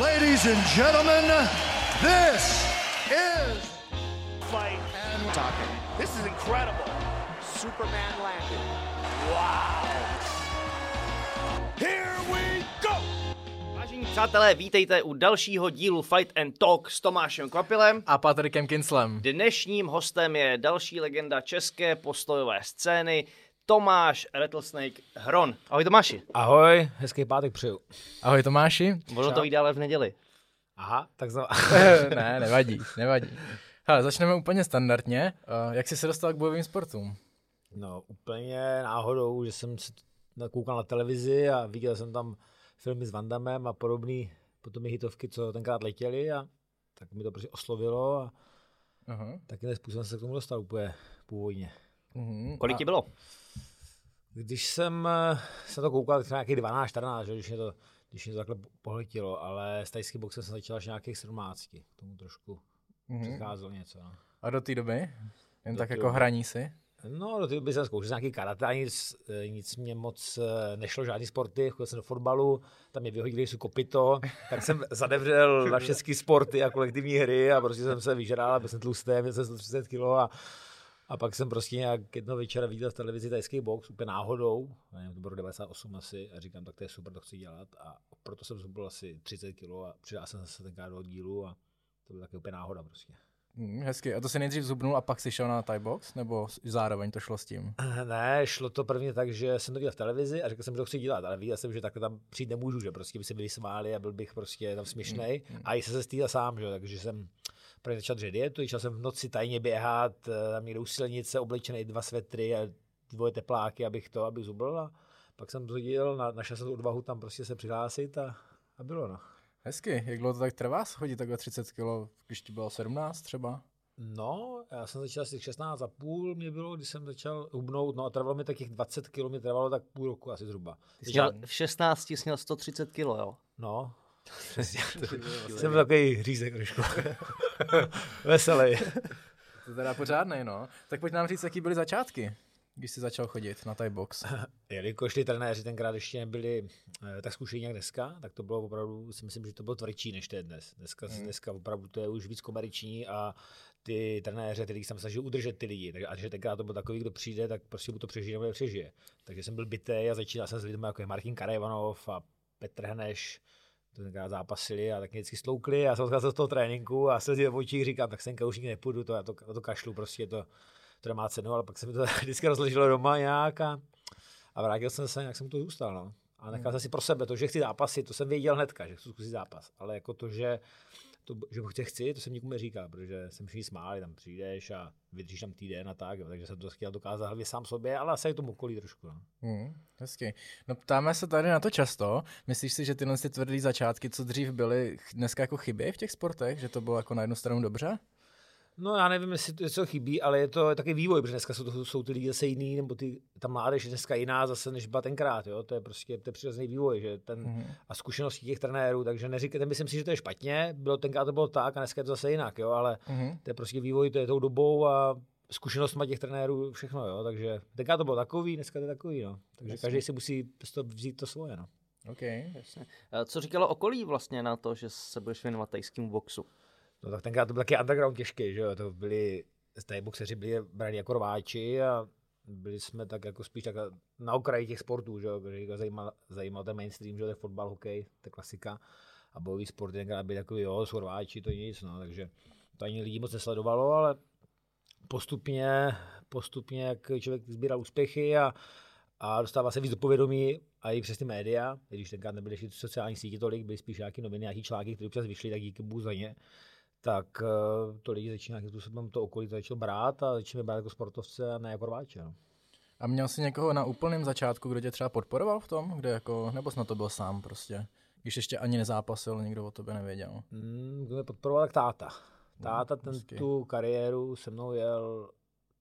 Ladies and gentlemen, this is fight and talking. This is incredible. Superman landed. Wow. Here we go. Vážení přátelé, vítejte u dalšího dílu Fight and Talk s Tomášem Kvapilem. A Patrikem Kinslem. Dnešním hostem je další legenda české postojové scény, Tomáš Rattlesnake Hron. Ahoj Tomáši. Ahoj, hezký pátek přeju. Ahoj Tomáši. Možno to vyjde ale v neděli. Aha, tak znovu. ne, nevadí, nevadí. Hele, začneme úplně standardně. Uh, jak jsi se dostal k bojovým sportům? No, úplně náhodou, že jsem se koukal na televizi a viděl jsem tam filmy s Vandamem a podobný, potom i hitovky, co tenkrát letěly a tak mi to prostě oslovilo a uh-huh. takým způsobem se k tomu dostal úplně původně. Uh-huh. Kolik ti bylo? Když jsem se to koukal, tak nějakých 12, 14, že, když mě to, když mě to takhle pohletilo, ale s tajským boxem jsem začal až nějakých 17, k tomu trošku mm-hmm. předcházelo něco. No. A do té doby? Jen do tak jako doby. hraní si? No, do té doby jsem zkoušel nějaký karate, nic, nic mě moc eh, nešlo, žádný sporty, chodil jsem do fotbalu, tam mě vyhodili jsou kopito, tak jsem zadevřel na všechny sporty a kolektivní hry a prostě jsem se vyžral, byl jsem tlustý, měl jsem 130 kg a a pak jsem prostě nějak jedno večera viděl v televizi tajský box, úplně náhodou, nevím, to bylo 98 asi, a říkám, tak to je super, to chci dělat. A proto jsem zhubil asi 30 kg a přidal jsem se tenkrát do dílu a to byla taky úplně náhoda prostě. Hmm, hezky. A to si nejdřív zubnul a pak si šel na Thai box? Nebo zároveň to šlo s tím? Ne, šlo to prvně tak, že jsem to viděl v televizi a řekl jsem, že to chci dělat, ale viděl jsem, že takhle tam přijít nemůžu, že prostě by se byli smáli a byl bych prostě tam směšný. Hmm. A i se se stýl sám, že takže jsem prvně začal držet dietu, začal jsem v noci tajně běhat, eh, tam někde u silnice, oblečený dva svetry a dvoje tepláky, abych to, abych zubl a pak jsem to dělal, na, našel jsem tu odvahu tam prostě se přihlásit a, a bylo no. Hezky, jak dlouho to tak trvá schodit takhle 30 kg, když ti bylo 17 třeba? No, já jsem začal asi 16 a půl mě bylo, když jsem začal hubnout, no a trvalo mi takých 20 kg, mi trvalo tak půl roku asi zhruba. Ty měl, v 16 jsi měl 130 kg, jo? No, jsem takový hřízek trošku. Veselý. To teda pořádnej, no. Tak pojď nám říct, jaký byly začátky, když jsi začal chodit na Thai box. Jelikož ty trenéři tenkrát ještě nebyli eh, tak zkušení jak dneska, tak to bylo opravdu, si myslím, že to bylo tvrdší, než to je dnes. Dneska, hmm. dneska opravdu to je už víc komerční a ty trenéři, který jsem snažil udržet ty lidi. Takže, a že tenkrát to byl takový, kdo přijde, tak prostě mu to přežije nebo nepřežije. Takže jsem byl bitý a začínal jsem s lidmi jako je Martin Karajvanov a Petr Hneš, to tenkrát zápasili a tak mě vždycky sloukli a jsem z toho tréninku a slzy v očích říkám, tak senka už nikdy nepůjdu, to, já to, to kašlu, prostě to, to nemá cenu, ale pak se mi to vždycky rozložilo doma nějak a, a vrátil jsem se, jak jsem to zůstal, no. A nechal jsem si pro sebe to, že chci zápasy, to jsem věděl hnedka, že chci zkusit zápas, ale jako to, že to, že ho chci, to jsem nikomu neříkal, protože jsem všichni smáli, tam přijdeš a vydržíš tam týden a tak, jo, takže jsem to chtěl dokázat hlavně sám sobě, ale asi tomu okolí trošku. No. Hmm, hezky. No ptáme se tady na to často. Myslíš si, že tyhle ty tvrdé začátky, co dřív byly, dneska jako chybějí v těch sportech, že to bylo jako na jednu stranu dobře? No já nevím, jestli to něco chybí, ale je to taky vývoj, protože dneska jsou, to, jsou ty lidi zase jiný, nebo ty, ta mládež je dneska jiná zase, než byla tenkrát, jo? to je prostě to je přirozený vývoj, že ten, mm-hmm. a zkušenosti těch trenérů, takže neříkejte, myslím si, že to je špatně, bylo tenkrát to bylo tak a dneska je to zase jinak, jo? ale mm-hmm. to je prostě vývoj, to je tou dobou a zkušenostma těch trenérů, všechno, jo? takže tenkrát to bylo takový, dneska to je takový, no. takže jasně. každý si musí to vzít to svoje. No. OK, jasně. Co říkalo okolí vlastně na to, že se budeš věnovat tajskému boxu? No tak tenkrát to byl taky underground těžký, že jo, to byli, z boxeři byli brali jako rváči a byli jsme tak jako spíš tak na okraji těch sportů, že jo, zajímal, zajímal ten mainstream, že jo, fotbal, hokej, to klasika a bojový sport tenkrát byli takový, jo, jsou rváči, to nic, no, takže to ani lidi moc nesledovalo, ale postupně, postupně, jak člověk sbíral úspěchy a, a dostává se víc do povědomí a i přes ty média, když tenkrát nebyly ještě sociální sítě tolik, byly spíš nějaké noviny, nějaké články, které občas vyšly, tak díky bohu za ně, tak eh, to lidi začíná nějakým způsobem to okolí začalo brát a začíná brát jako sportovce a ne jako rváče. No. A měl jsi někoho na úplném začátku, kdo tě třeba podporoval v tom, kde jako, nebo na to byl sám prostě? Když ještě ani nezápasil, nikdo o tobě nevěděl. Mm, kdo mě podporoval, tak táta. Táta no, ten hezky. tu kariéru se mnou jel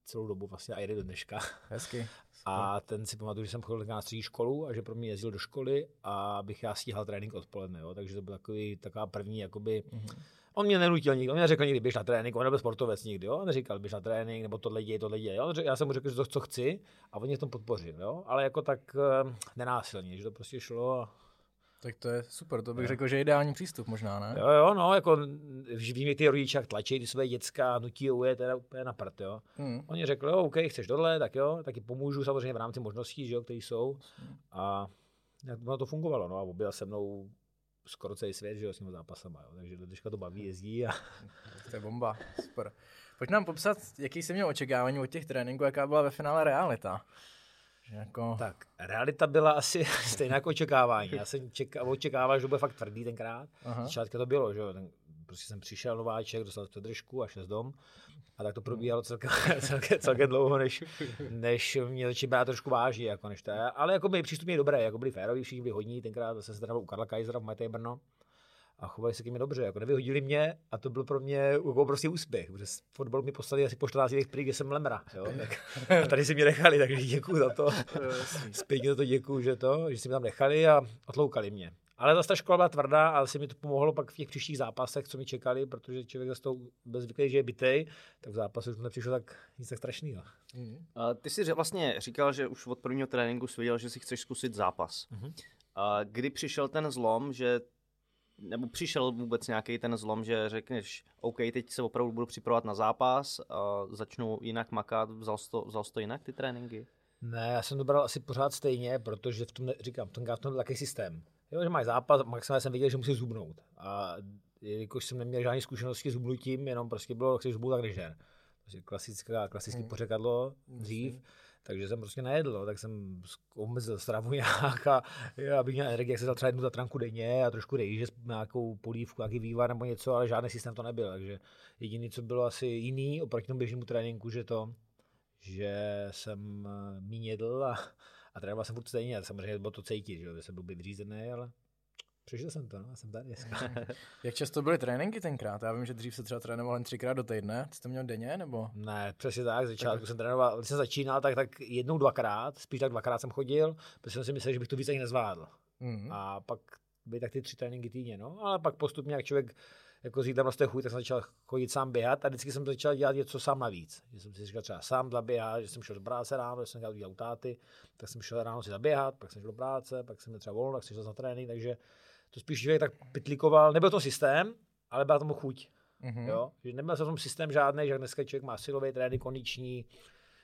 celou dobu vlastně a jede do dneška. Hezky. A ten si pamatuju, že jsem chodil na střední školu a že pro mě jezdil do školy a bych já stíhal trénink odpoledne, jo? takže to byl takový, taková první jakoby, mm-hmm On mě nenutil nikdy, on mě neřekl nikdy, běž na trénink, on nebyl sportovec nikdy, jo? on neříkal, běž na trénink, nebo tohle děj, tohle děj. Jo? Já jsem mu řekl, že to, co chci a on mě v tom podpořil, jo? ale jako tak uh, nenásilně, že to prostě šlo. A... Tak to je super, to bych řekl, že je ideální přístup možná, ne? Jo, jo, no, jako víme ty rodiče, jak tlačí ty své děcka, nutí je teda úplně na prd, jo. Hmm. Oni řekli, jo, OK, chceš tohle, tak jo, taky pomůžu samozřejmě v rámci možností, že jo, které jsou. A ono to fungovalo, no a objel se mnou skoro celý svět, že jo, s těmi zápasama, jo. Takže do dneška to baví, jezdí a To je bomba, super. Pojď nám popsat, jaký jsi měl očekávání od těch tréninků, jaká byla ve finále realita. Že jako... tak realita byla asi stejná jako očekávání. Já jsem čeka, očekával, že to bude fakt tvrdý tenkrát. Aha. Začátku to bylo, že jo, ten, prostě jsem přišel nováček, dostal předržku a šest dom. A tak to probíhalo celkem, celkem, celkem dlouho, než, než mě začali brát trošku vážně, jako než to je. Ale jako by přístup je dobré, jako byli féroví, všichni byli hodní, tenkrát jsem se trénoval u Karla Kaisera v Matej Brno a chovali se k mě dobře, jako nevyhodili mě a to byl pro mě jako prostě úspěch, protože z fotbalu mi poslali asi po 14 letech prý, kde jsem lemra, jo, tak, a tady si mě nechali, takže děkuju za to, zpětně za to děkuju, že to, že si mě tam nechali a otloukali mě. Ale zase ta škola byla tvrdá, ale si mi to pomohlo pak v těch příštích zápasech, co mi čekali, protože člověk zase toho byl zvyklý, že je bitej, tak v zápase už to nepřišlo tak nic tak strašného. A Ty jsi vlastně říkal, že už od prvního tréninku jsi věděl, že si chceš zkusit zápas. Mhm. A kdy přišel ten zlom, že nebo přišel vůbec nějaký ten zlom, že řekneš, OK, teď se opravdu budu připravovat na zápas, a začnu jinak makat, vzal jsi to, vzal jsi to jinak ty tréninky? Ne, já jsem to bral asi pořád stejně, protože v tom, ne- říkám, v tom, v tom byl takový systém. Jo, že máš zápas, maximálně jsem věděl, že musím zubnout. A jelikož jsem neměl žádné zkušenosti s zubnutím, jenom prostě bylo, chceš zubnout, tak nežer. Prostě klasická, klasické Hmm. pořekadlo dřív. Takže jsem prostě nejedl, no, tak jsem omezil stravu nějak a jo, abych měl energii, jak se dal třeba jednu zatranku denně a trošku rejže, nějakou polívku, nějaký vývar nebo něco, ale žádný systém to nebyl. Takže jediné, co bylo asi jiný oproti tomu běžnému tréninku, že to, že jsem eh, míň jedl a, a trénoval jsem furt stejně. Samozřejmě bylo to cítit, že jsem byl být řízený, ale přežil jsem to, no, já jsem tady dneska. Jak často byly tréninky tenkrát? Já vím, že dřív se třeba trénoval jen třikrát do týdne. Ty jsi to měl denně, nebo? ne, přesně tak, začátku jsem trénoval, když jsem začínal, tak, tak jednou, dvakrát, spíš tak dvakrát jsem chodil, protože jsem si myslel, že bych to víc ani nezvládl. Mm. A pak byly tak ty tři tréninky týdně, no, ale pak postupně, jak člověk jako zítra roste chuť, tak jsem začal chodit sám běhat a vždycky jsem začal dělat něco sám navíc. Že jsem si říkal třeba sám zaběhat, že jsem šel do práce ráno, že jsem dělal dělal táty, tak jsem šel ráno si zaběhat, pak jsem šel do práce, pak jsem měl třeba volno, tak jsem šel za trénink, takže to spíš člověk tak pitlikoval, nebyl to systém, ale byla tomu chuť. Mhm. Jo? Že neměl jsem v tom systém žádný, že dneska člověk má silový trénink, kondiční,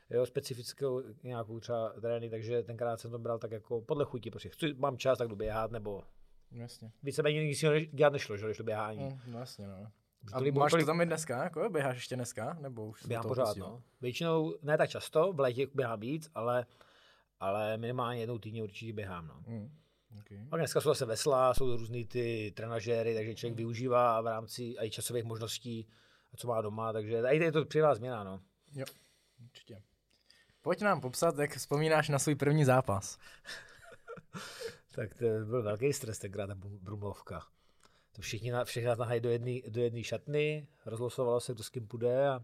jo, specifickou nějakou třeba trénink, takže tenkrát jsem to bral tak jako podle chuti, prostě chci, mám čas, tak jdu běhat, nebo Jasně. víceméně nic jiného dělat nešlo, že, než to běhání. Mm, no jasně, no. A tolik- máš to tolik- tam i dneska, jako? Běháš ještě dneska? Nebo už Běhám to pořád, no. Většinou ne tak často, v létě běhám víc, ale, ale minimálně jednou týdně určitě běhám, no. Mm. Okay. Pak dneska jsou zase vesla, jsou různý ty trenažéry, takže člověk využívá v rámci i časových možností, co má doma, takže tady je to přijela změna, no. Jo, určitě. Pojď nám popsat, jak vzpomínáš na svůj první zápas. Tak to byl velký stres tenkrát ta Brum- Brumlovka. To všichni, na- všechny nás nahají do jedné do šatny, rozlosovalo se, kdo s kým půjde a,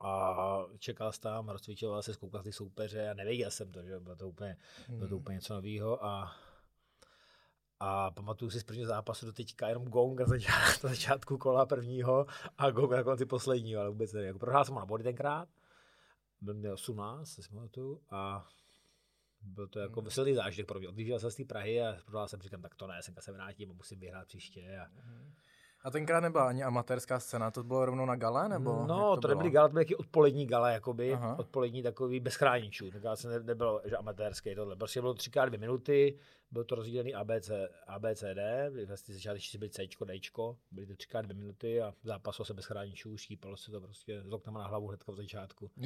a čekal jsem tam, rozcvičoval se, zkoukal ty soupeře a nevěděl jsem to, že bylo to úplně, bylo to úplně něco nového a a pamatuju si z prvního zápasu do teďka jenom gong na začátku, na začátku kola prvního a gong na konci posledního, ale vůbec nevím. Jako prohrál jsem ho na body tenkrát, byl mě 18, si pamatuju, a byl to jako veselý zážitek pro mě. Odjížděl jsem z té Prahy a prohrál jsem, říkám, tak to ne, semka se vrátím a musím vyhrát příště. A... A tenkrát nebyla ani amatérská scéna, to bylo rovnou na gale, nebo no, to, to nebyly gala, to byly odpolední gala, jakoby, Aha. odpolední takový bez chráničů. Tenkrát se ne, nebylo, že amatérský tohle. Prostě bylo třikrát dvě minuty, bylo to rozdělený ABC, ABCD, vlastně začátečně byly C, D, byly to třikrát dvě minuty a zápasilo se bez chráničů, štípalo se to prostě s oknama na hlavu hnedka v začátku.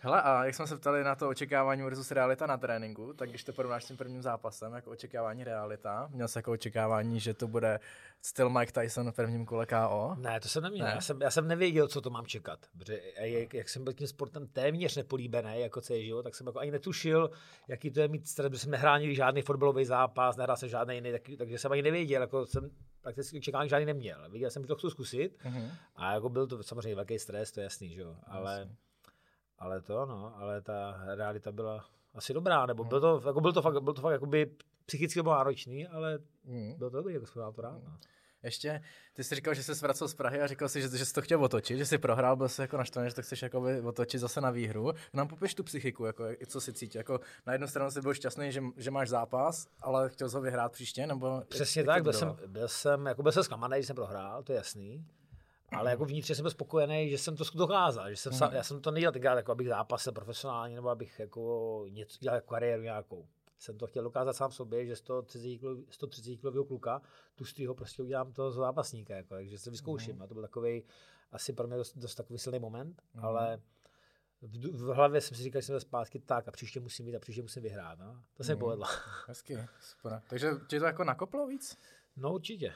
Hele, a jak jsme se ptali na to očekávání versus realita na tréninku, tak když to porovnáš s tím prvním zápasem, jako očekávání realita, měl jsi jako očekávání, že to bude styl Mike Tyson v prvním kole KO? Ne, to jsem neměl. Ne? Ne? Já, jsem, já jsem nevěděl, co to mám čekat. Protože jak, jak jsem byl tím sportem téměř nepolíbený, jako celý život, tak jsem jako ani netušil, jaký to je mít stres, protože jsem nehrál nikdy žádný fotbalový zápas, nehrál jsem žádný jiný, tak, takže jsem ani nevěděl, jako jsem prakticky očekávání žádný neměl. Věděl jsem, že to chci zkusit Mhm. a jako byl to samozřejmě velký stres, to je jasný, že jo. Ale, ale to, no, ale ta realita byla asi dobrá, nebo byl to, jako byl to fakt, byl to fakt jakoby psychicky bylo náročný, ale Mhm. bylo to dobrý, jako jsem to rád. No. Ještě, ty jsi říkal, že jsi vracel z Prahy a říkal jsi, že, že jsi to chtěl otočit, že jsi prohrál, byl jsi jako naštvaný, že to chceš jakoby otočit zase na výhru. Nám popiš tu psychiku, jako, jak- co si cítil. Jako, na jednu stranu jsi byl šťastný, že, že máš zápas, ale chtěl jsi ho vyhrát příště, nebo... Přesně jak tak, byl jsem, byl jsem, jako byl jsem zklamaný, že jsem prohrál, to je jasný. Ale jako vnitřně jsem byl spokojený, že jsem to dokázal, že jsem, sa, já jsem to nedělal tenkrát, jako abych zápasil profesionálně, nebo abych jako něco dělal jako kariéru nějakou. Jsem to chtěl dokázat sám sobě, že 130 kilo, 130 kilového kluka, tustýho prostě udělám toho zápasníka, jako, takže se vyzkouším. Mhm. A to byl takový asi pro mě dost, dost takový silný moment, ale v, v, hlavě jsem si říkal, že jsem zpátky tak a příště musím mít a příště musím vyhrát. No. To se mi Mhm. povedlo. Hezky, super. Takže tě to jako nakoplo víc? No určitě.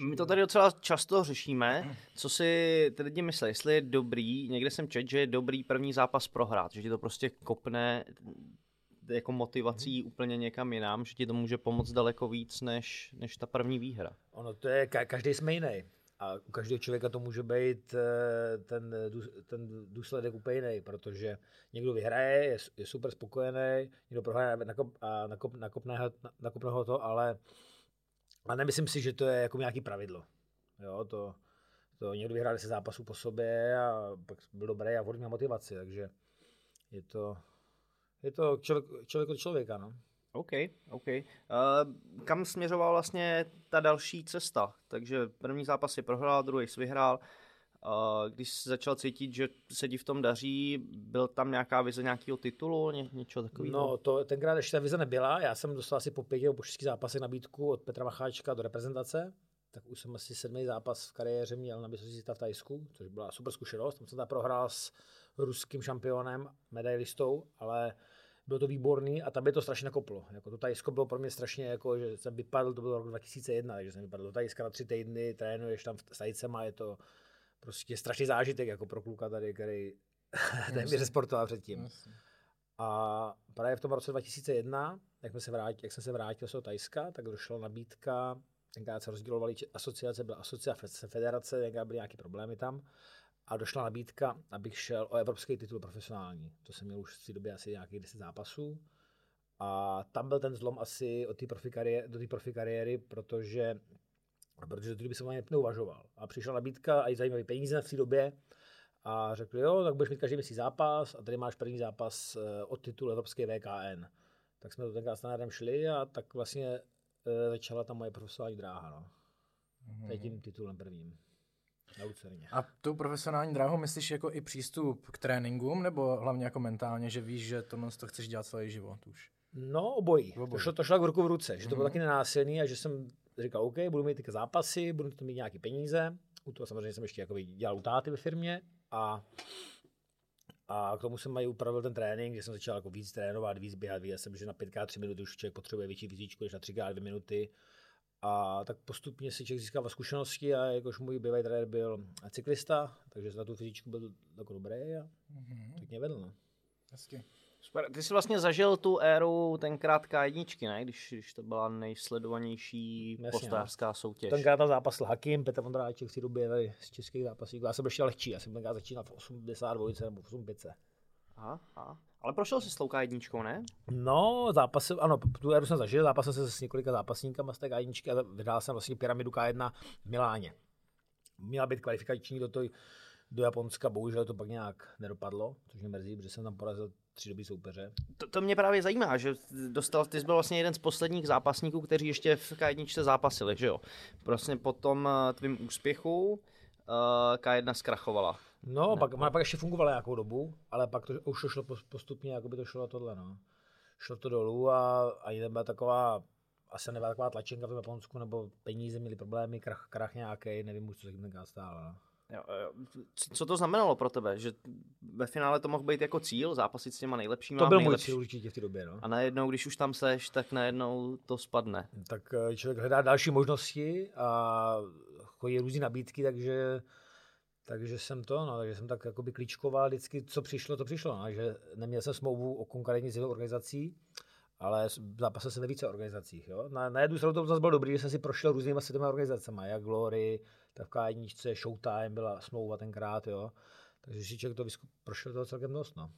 My to tady docela často řešíme, co si ty lidi myslí, jestli je dobrý, někde jsem čet, že je dobrý první zápas prohrát, že ti to prostě kopne jako motivací úplně někam jinam, že ti to může pomoct daleko víc než, než ta první výhra. Ono to je, ka- každý jsme jiný. A u každého člověka to může být eh, ten, dů- ten důsledek úplně jiný, protože někdo vyhraje, je, je super spokojený, někdo prohraje nakop, a nakop, nakopne, nakopne ho to, ale, ale nemyslím si, že to je jako nějaký pravidlo. Jo, to, to někdo vyhrál se zápasů po sobě a pak byl dobrý a vhodný na motivaci, takže je to, je to člověk, člověk od člověka. No. OK, OK. Uh, kam směřovala vlastně ta další cesta? Takže první zápas si prohrál, druhý si vyhrál. Uh, když jsi začal cítit, že se ti v tom daří, byl tam nějaká vize nějakého titulu, ně, něčeho takového? No, to tenkrát ještě ta vize nebyla. Já jsem dostal asi po pěti nebo po šesti zápasech nabídku od Petra Macháčka do reprezentace. Tak už jsem asi sedmý zápas v kariéře měl na mistrovství v Tajsku, což byla super zkušenost. Tam jsem tam prohrál s ruským šampionem, medailistou, ale bylo to výborný a tam by to strašně nakoplo. Jako to Tajsko bylo pro mě strašně, jako, že jsem vypadl, to byl rok 2001, takže jsem vypadl do Tajska na tři týdny, trénuješ tam s Tajcema, je to prostě strašný zážitek jako pro kluka tady, který téměř sportoval předtím. A právě v tom roce 2001, jak, jsme se vrátil, jak jsem se vrátil z toho Tajska, tak došla nabídka, tenkrát se rozdělovaly asociace, byla asociace, federace, tenkrát byly nějaké problémy tam. A došla nabídka, abych šel o evropský titul profesionální. To jsem měl už v té době asi nějakých 10 zápasů. A tam byl ten zlom asi od té profi kariéry, do té profi kariéry, protože, protože do té doby jsem ani neuvažoval. A přišla nabídka a i zajímavé peníze v té době. A řekli, jo, tak budeš mít každý měsíc zápas a tady máš první zápas eh, od titulu Evropské VKN. Tak jsme to tenkrát s trenérem šli a tak vlastně eh, začala ta moje profesionální dráha. No. Tady tím titulem prvním. Na Lucerně. A tu profesionální dráhu myslíš jako i přístup k tréninkům, nebo hlavně jako mentálně, že víš, že tohle to chceš dělat celý život už? No, obojí. Obojí. To šlo, to šlo tak v ruku v ruce, že to bylo taky nenásilný a že jsem říkal, OK, budu mít teďka zápasy, budu to mít nějaké peníze. U toho samozřejmě jsem ještě jakoby dělal u táty ve firmě a, a k tomu jsem mají upravil ten trénink, že jsem začal jako víc trénovat, víc běhat, viděl jsem, že na 5x3 minuty už člověk potřebuje větší fyzičku než na 3x2 minuty. A tak postupně si člověk získává zkušenosti a jakož můj bývalý trenér byl cyklista, takže na tu fyzičku byl jako dobrý a tak mě vedl. No. Hezky. Super. Ty jsi vlastně zažil tu éru tenkrát K1, ne? Když, když to byla nejsledovanější Jasně, no. postařská soutěž. Tenkrát tam zápasil Hakim, Petr Vondráček v té době tady z českých zápasníků. Já jsem byl ještě lehčí, já jsem tenkrát začínal v 82 nebo v 85. Aha, aha. Ale prošel jsi s tou K1, ne? No, zápasy, ano, tu éru jsem zažil, zápasil jsem se s několika zápasníkama z té K1 a vyhrál jsem vlastně pyramidu K1 v Miláně. Měla být kvalifikační do, toj, do Japonska, bohužel to pak nějak nedopadlo, což mě mrzí, protože jsem tam porazil tři dobrý soupeře. To, to mě právě zajímá, že dostal, ty jsi byl vlastně jeden z posledních zápasníků, kteří ještě v K1 zápasili, že jo? Prostě po tom eh, tvým úspěchu uh, K1 zkrachovala. No, pak, ona pak ještě fungovala nějakou dobu, ale pak to už to šlo pos- postupně, jako by to šlo tohle, no. Šlo to dolů a ani nebyla taková, asi nebyla taková tlačenka v tom Japonsku, nebo peníze měli problémy, krach, krach nějaký, nevím už, co se tím tenkrát stálo. No. Jo. Co, to znamenalo pro tebe? Že ve finále to mohl být jako cíl, zápasit s těma nejlepšíma? To byl můj cíl určitě v té době, no. A najednou, když už tam seš, tak najednou to spadne. Tak eh, člověk hledá další možnosti a chodí různé nabídky, takže takže jsem to, no, takže jsem tak jakoby klíčkoval vždycky, co přišlo, to přišlo, no, že neměl jsem smlouvu o konkurentní s organizací, ale zápasil jsem ve více organizacích. Jo. Na, na jednu stranu to zase bylo dobrý, že jsem si prošel různýma světovými organizacemi, jak Glory, tak v K1, Showtime byla smlouva tenkrát, jo. Takže si člověk to vysku, prošel toho celkem dost, no.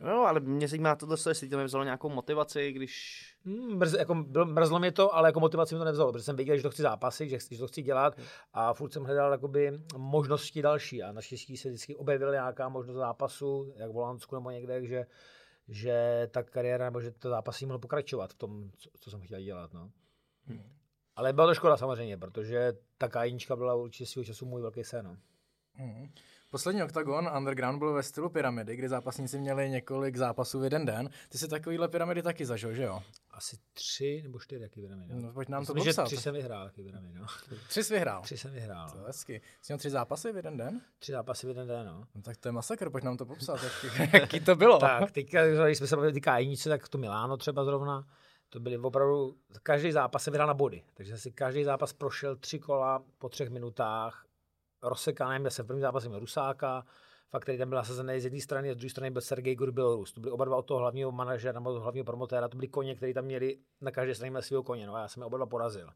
No, ale mě zajímá tohle, jestli to nevzalo nějakou motivaci, když... Hmm, mrz, jako, bylo, mrzlo mě to, ale jako motivaci mi to nevzalo, protože jsem věděl, že to chci zápasit, že, že to chci dělat a furt jsem hledal jakoby, možnosti další a naštěstí se vždycky objevila nějaká možnost zápasu, jak v Holandsku nebo někde, že, že ta kariéra nebo že to zápasy mohlo pokračovat v tom, co, co jsem chtěl dělat. No. Hmm. Ale byla to škoda samozřejmě, protože ta kajíčka byla určitě svého času můj velký sen. No. Hmm. Poslední oktagon Underground byl ve stylu pyramidy, kdy zápasníci měli několik zápasů v jeden den. Ty si takovýhle pyramidy taky zažil, že jo? Asi tři nebo čtyři taky pyramidy. No, pojď nám Myslím, to popsat. že tři jsem vyhrál taky pyramidy. No. Tři jsi vyhrál. Tři jsem vyhrál. To je No. hezky. Jsi měl tři zápasy v jeden den? Tři zápasy v jeden den. No. No, tak to je masakr, pojď nám to popsat. Jak, jaký to bylo? Tak, teďka, když jsme se bavili ty kajnice, tak to Miláno třeba zrovna, to byly opravdu, každý zápas se vyhrál na body, takže si každý zápas prošel tři kola po třech minutách, rozsekaný, měl jsem v prvním zápase měl Rusáka, fakt, který tam byl nasazený z jedné strany a z druhé strany byl Sergej Gur Bělorus. To byli oba dva od toho hlavního manažera nebo hlavního promotéra, to byli koně, který tam měli na každé straně měli svého koně, no a já jsem je oba dva porazil.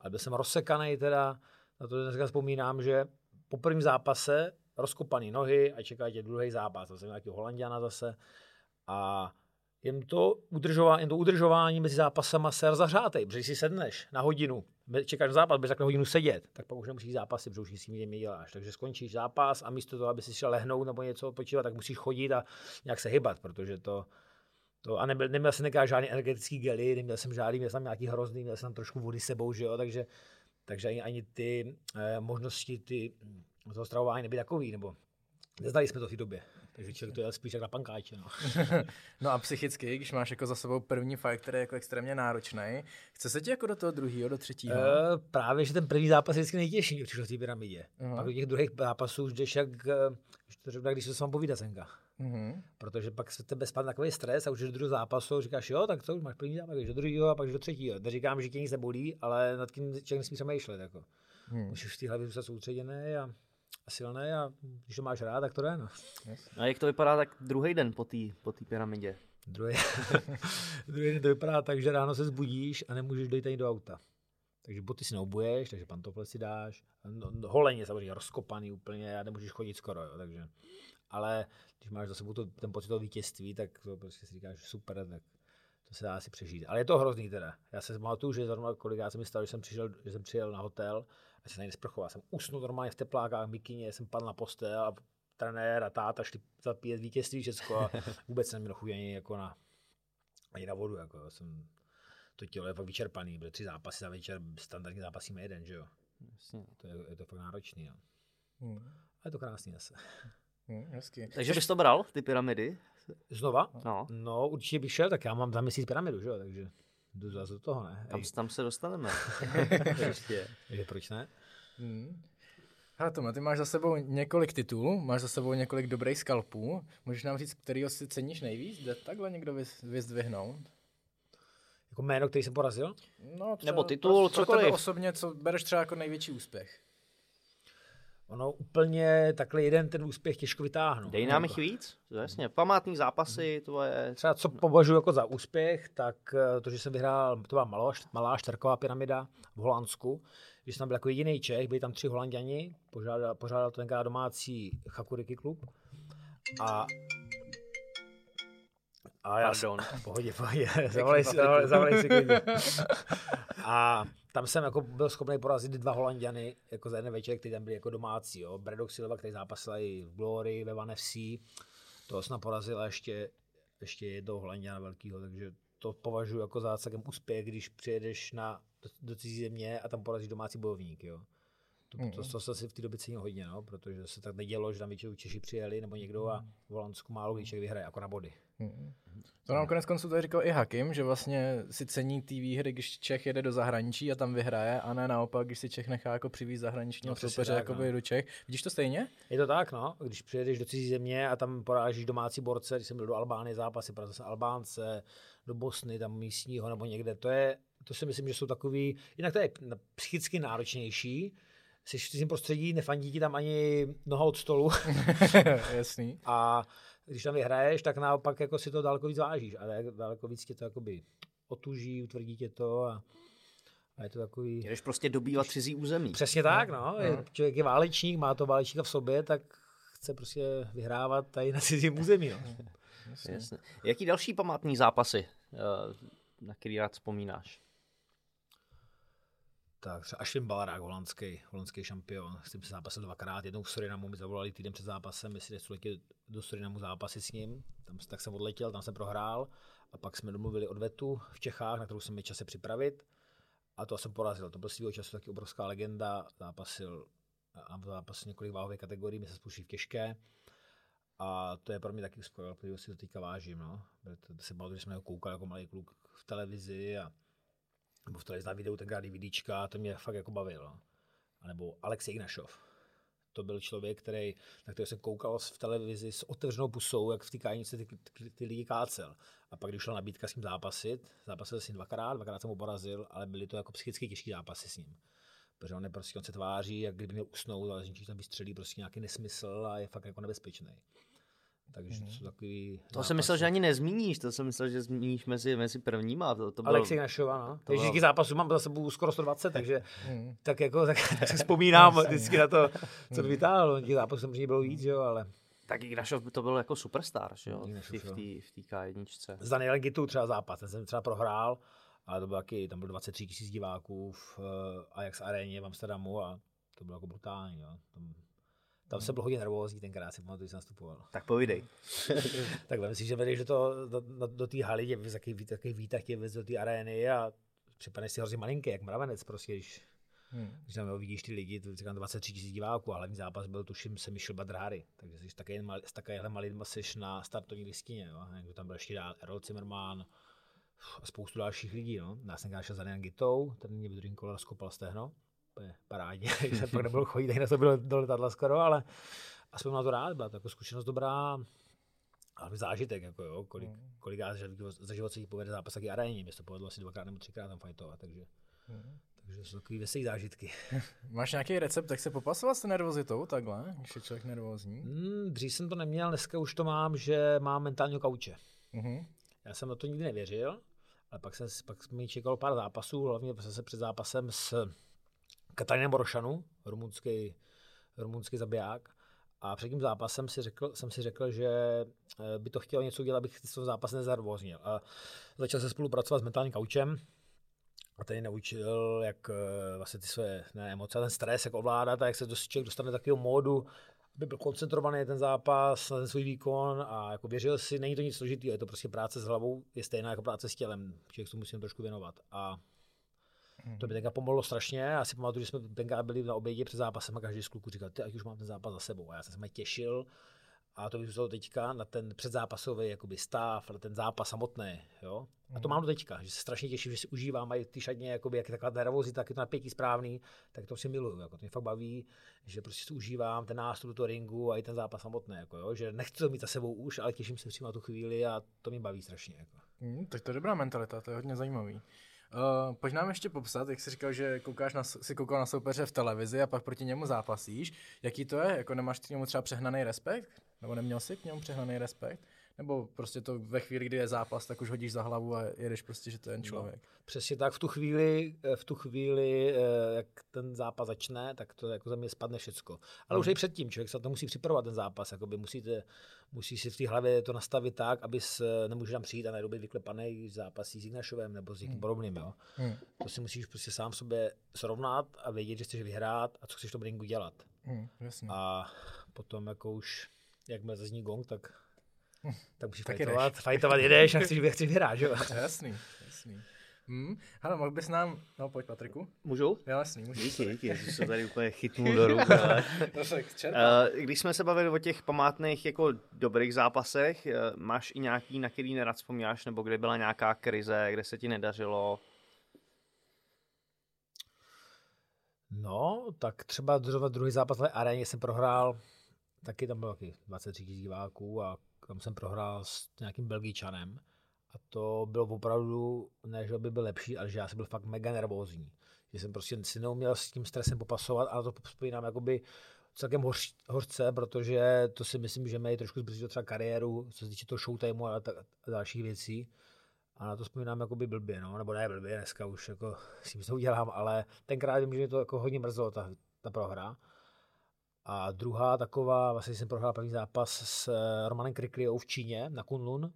Ale byl jsem rozsekaný teda, na to dneska vzpomínám, že po prvním zápase rozkopaný nohy a čeká tě druhý zápas. To jsem nějaký Holandiana zase. A jen to, udržování, jen to udržování mezi zápasama se rozahřátej, protože když si sedneš na hodinu, čekáš na zápas, budeš takhle hodinu sedět, tak pak už nemusíš zápasy, protože už nic jiného děláš. Takže skončíš zápas a místo toho, aby si šel lehnout nebo něco počívat, tak musíš chodit a nějak se hybat, protože to, to a nebyl, neměl jsem žádný energetický gely, neměl jsem žádný, měl jsem nějaký hrozný, měl jsem trošku vody s sebou, že jo, takže, takže ani, ani ty eh, možnosti ty, toho stravování nebyly takový, nebo neznali jsme to v té době. Takže člověk to jel spíš jak na pankáče. No. No a psychicky, když máš jako za sebou první fight, který je jako extrémně náročný, chce se ti jako do toho druhého, do třetího? E, právě, že ten první zápas je vždycky nejtěžší, když v té pyramidě. Aha. Pak do těch druhých zápasů už jdeš jak, eh, když to řeknu, když se s vám povídá senka. Mhm. Protože pak se tebe spadne takový stres a už jdeš do druhého zápasu, říkáš, jo, tak to už máš první zápas, jdeš do druhého a pak do třetího. Neříkám, že tě nic nebolí, ale nad tím člověk nesmí přemýšlet. Jako. Hmm. Musíš v té hlavě zůstat soustředěný a, a silný a když to máš rád, tak to jde. No. A jak to vypadá tak druhý den po té po té pyramidě? Druhý, druhý den to vypadá tak, že ráno se zbudíš a nemůžeš dojít ani do auta. Takže boty si neobuješ, takže pantofle si dáš. No, no, holeně samozřejmě rozkopaný úplně a nemůžeš chodit skoro, jo, takže. Ale když máš za sebou to, ten pocit toho vítězství, tak to prostě si říkáš super, tak to se dá asi přežít. Ale je to hrozný teda. Já se pamatuju, že zrovna kolikrát se mi stalo, že jsem, přišel, že jsem přijel na hotel a jsem tady nesprchoval. Jsem usnul normálně v teplákách, v mikině, jsem padl na postel a trenér a táta šli zapíjet vítězství všecko a vůbec jsem neměl chuť ani jako na, ani na vodu. Jako jsem, to tělo je fakt vyčerpaný, byly tři zápasy za večer, standardní zápasíme jeden, že jo. Jasně. To je, je to fakt náročný, no. Hmm. A je to krásný zase. Hmm, hezky. Takže bys to bral, ty pyramidy? Znova? No, No, určitě bych šel, tak já mám za měsíc pyramidu, že jo, takže jdu zase do toho, ne? tam, Ej, tam se dostaneme. Ještě. takže proč ne? Hmm. Hele Tome, ty máš za sebou několik titulů, máš za sebou několik dobrých skalpů. Můžeš nám říct, kterýho si ceníš nejvíc? Jde takhle někdo vyzdvihnout? Jako jméno, který jsem porazil? No, Nebo titul, pro, pro cokoliv. tebe osobně, co bereš třeba jako největší úspěch? Ono úplně takhle jeden ten úspěch těžko vytáhnu. Dej nám jich víc? Jasně, památný zápasy, to je... Třeba co považuji jako za úspěch, tak eh, to, že jsem vyhrál, to byla malá, malá čtvrková pyramida v Holandsku, že jsem tam byl jako jediný Čech, byli tam tři Holanděni, požádal, požádal to tenkrát domácí Chakuriki klub a a já Pardon. Jsem, pohodě, pohodě, zavolej si, zavolej, zavolej si klidně. A tam jsem jako byl schopný porazit dva Holanděny jako za jeden večer, kteří tam byli jako domácí. Jo. Braddock Silva, který zápasil i v Glory, ve Van FC, toho jsem porazil a ještě, ještě jednoho Holanděna velkého, takže to považuji jako za celkem úspěch, když přijedeš na, do, do cizí země a tam porazíš domácí bojovník. Jo. To, to, to, to jsem si v té době cenil hodně, no, protože se tak nedělo, že tam většinou Češi přijeli nebo někdo a v Holandsku málo kdy Čech vyhraje, jako na body. To nám konec konců tady říkal i Hakim, že vlastně si cení té výhry, když Čech jede do zahraničí a tam vyhraje, a ne naopak, když si Čech nechá jako přivízt zahraničního No, soupeře jakoby no. do Čech. Vidíš to stejně? Je to tak, no. Když přijedeš do cizí země a tam porážíš domácí borce, když jsem byl do Albánie zápasy, porazil jsem Albánce, do Bosny, tam místního nebo někde, to je, to si myslím, že jsou takový, jinak to je psychicky náročnější, jsi v cizím prostředí, nefandí ti tam ani noha od stolu Jasný. a když tam vyhraješ, tak naopak jako si to daleko víc vážíš a daleko víc tě to jakoby otuží, utvrdí tě to a, a je to takový... Jdeš prostě dobývat cizí území. Přesně tak, no. Je, člověk je válečník, má to válečníka v sobě, tak chce prostě vyhrávat tady na cizím území. No. Jasně. Jaký další památný zápasy, eh, na který rád vzpomínáš? Tak třeba Ashwin Balarák, holandský, holandský šampion. S tím se zápasil dvakrát. Jednou v Surinamu mi zavolali týden před zápasem, jestli nechci letět do Surinamu zápasy s ním. Tam, tak jsem odletěl, tam jsem prohrál. A pak jsme domluvili odvetu v Čechách, na kterou jsem měl čase připravit. A to jsem porazil. To byl svýho času taky obrovská legenda. Zápasil a zápasil několik váhových kategorií, my se spouští v těžké. A to je pro mě taky skvělé, protože si to teďka vážím. No. To se bavil, že jsme ho koukal jako malý kluk v televizi a nebo v televizi na videu tenkrát DVDčka, to mě fakt jako bavilo. A nebo Alex Ignašov. To byl člověk, který, na kterého jsem koukal v televizi s otevřenou pusou, jak v té kájnici ty, ty, ty lidi kácel. A pak, když šla nabídka s ním zápasit, zápasil s ním dvakrát, dvakrát jsem ho porazil, ale byly to jako psychicky těžké zápasy s ním. Protože on, je prostě, on se tváří, jak kdyby měl usnout, ale z tam vystřelí prostě nějaký nesmysl a je fakt jako nebezpečný. Takže to jsou takový To jsem myslel, že ani nezmíníš, to jsem myslel, že zmíníš mezi, mezi prvníma. To, to bylo... Alexej Našova, no. Takže bylo- díky zápasu mám za sebou skoro 120, takže tak jako tak, tak si vzpomínám vždycky na to, co to vytáhl. Těch zápasů samozřejmě bylo víc, jo, ale Tak Ignašov to byl jako superstar, že jo, v Ignašov, té- v té v té K1. s Danielem Gitu třeba zápas, ten jsem třeba prohrál, ale to byl taky, tam bylo 23 tisíc diváků v uh, Ajax aréně v Amsterdamu a to bylo jako brutální, jo. Tam, tam jsem byl hodně nervózní tenkrát, si pamatuju, jsem nastupoval. Tak povídej. Tak vem si, že vedeš do, to, do, do, do té haly, tě, takový, takový výtah tě veze do té arény a připadneš si hrozně malinký, jak mravenec prostě, když, Hmm. když tam vidíš ty lidi, to říkám 23 tisíc diváků a hlavní zápas byl tuším se Michel Badráry, takže jsi taky mal, s takovýhle malým jsi na startovní listině, jo. A jak tam byl ještě dál Errol Zimmerman a spoustu dalších lidí, no. Já jsem šel za Daniel Gitou, ten mě v druhém kole rozkopal stehno, úplně parádně, že jsem pak nebyl chodit, tak na to bylo do letadla skoro, ale aspoň na to rád, byla to jako zkušenost dobrá, ale zážitek, jako jo, kolik, kolik já za, život se jí povede zápas taky aréně, mě se to povedlo asi dvakrát nebo třikrát tam fightovat, takže, takže jsou takový veselý zážitky. Máš nějaký recept, jak se popasovat s tou nervozitou takhle, když je člověk nervózní? Hmm, dřív jsem to neměl, dneska už to mám, že mám mentálního kauče. Mhm. Já jsem na to nikdy nevěřil, ale pak, jsem, pak mi čekalo pár zápasů, hlavně se před zápasem s Katarinem Borošanu, rumunský, rumunský zabiják. A před tím zápasem si řekl, jsem si řekl, že eh, by to chtělo něco udělat, abych z toho zápasu nezarvóznil. A začal se spolupracovat s mentálním kaučem a ten naučil, jak eh, vlastně ty své ne, emoce, ten stres, jak ovládat a jak se člověk dostane do takového módu, aby byl koncentrovaný ten zápas, na ten svůj výkon a jako věřil si, není to nic složitého, je to prostě práce s hlavou, je stejná jako práce s tělem, člověk se musím trošku věnovat. A to by tenka pomohlo strašně. Já si pamatuju, že jsme tenka byli na obědě před zápasem a každý z kluků říkal, ty, ať už mám ten zápas za sebou. A já jsem se těšil a to vyzvalo teďka na ten předzápasový jakoby stav, na ten zápas samotný. Jo? A to mám do teďka, že se strašně těším, že si užívám mají ty šatně, jakoby, jak je taková nervozita, tak je to napětí správný, tak to si miluju. Jako, to mě fakt baví, že prostě si užívám ten nástup do toho ringu a i ten zápas samotný. Jako, jo? Že nechci to mít za sebou už, ale těším se přímo na tu chvíli a to mě baví strašně. Jako. Hmm, tak to je dobrá mentalita, to je hodně zajímavý. Uh, pojď nám ještě popsat, jak jsi říkal, že koukáš na, si koukal na soupeře v televizi a pak proti němu zápasíš. Jaký to je? Jako nemáš k němu třeba přehnaný respekt? Nebo neměl jsi k němu přehnaný respekt? Nebo prostě to ve chvíli, kdy je zápas, tak už hodíš za hlavu a jedeš prostě, že to je jen člověk. Přesně tak, v tu chvíli, eh, v tu chvíli, eh, jak ten zápas začne, tak to jako za mě spadne všecko. Ale už i předtím, člověk se to musí připravovat ten zápas, jakoby musíte, musí si v té hlavě to nastavit tak, aby se, nemůže tam přijít a najednou být vyklepaný zápasí s Ignašovem nebo s někým podobným. Jo. Hmm. To si musíš prostě sám sobě srovnat a vědět, že chceš vyhrát a co chceš v tom ringu dělat. Hmm, jasně. A potom jako už, jakmile zazní gong, tak, tak musíš Tak fajtovat, fajtovat jedeš a chceš, chceš vyhrát, že jo. Jasný, jasný. Hmm. Hele, mohl bys nám, no pojď Patriku. Můžu? Jo, jasný, můžeš. Díky, díky, já jsem se tady úplně chytnul do ruk. ale- No tak čerpá. Eh, Když jsme se bavili o těch památných jako dobrých zápasech, eh, máš i nějaký, na který nerad vzpomínáš, nebo kde byla nějaká krize, kde se ti nedařilo? No, tak třeba druhý zápas na aréně jsem prohrál, taky tam bylo taky 23 000 diváků a tam jsem prohrál s nějakým Belgičanem. A to bylo opravdu, ne, že by byl lepší, ale že já jsem byl fakt mega nervózní. Že jsem prostě si neuměl s tím stresem popasovat a to vzpomínám jakoby celkem hoř, hořce, protože to si myslím, že mají trošku zbrzdilo třeba kariéru, co se týče toho showtimeu a, ta, a dalších věcí. A na to vzpomínám jakoby blbě, no, nebo ne blbě, dneska už jako s tím to udělám, ale tenkrát vím, že mě to jako hodně mrzelo, ta, ta prohra. A druhá taková, vlastně jsem prohrál první zápas s eh, Romanem Krikliou v Číně na Kunlun,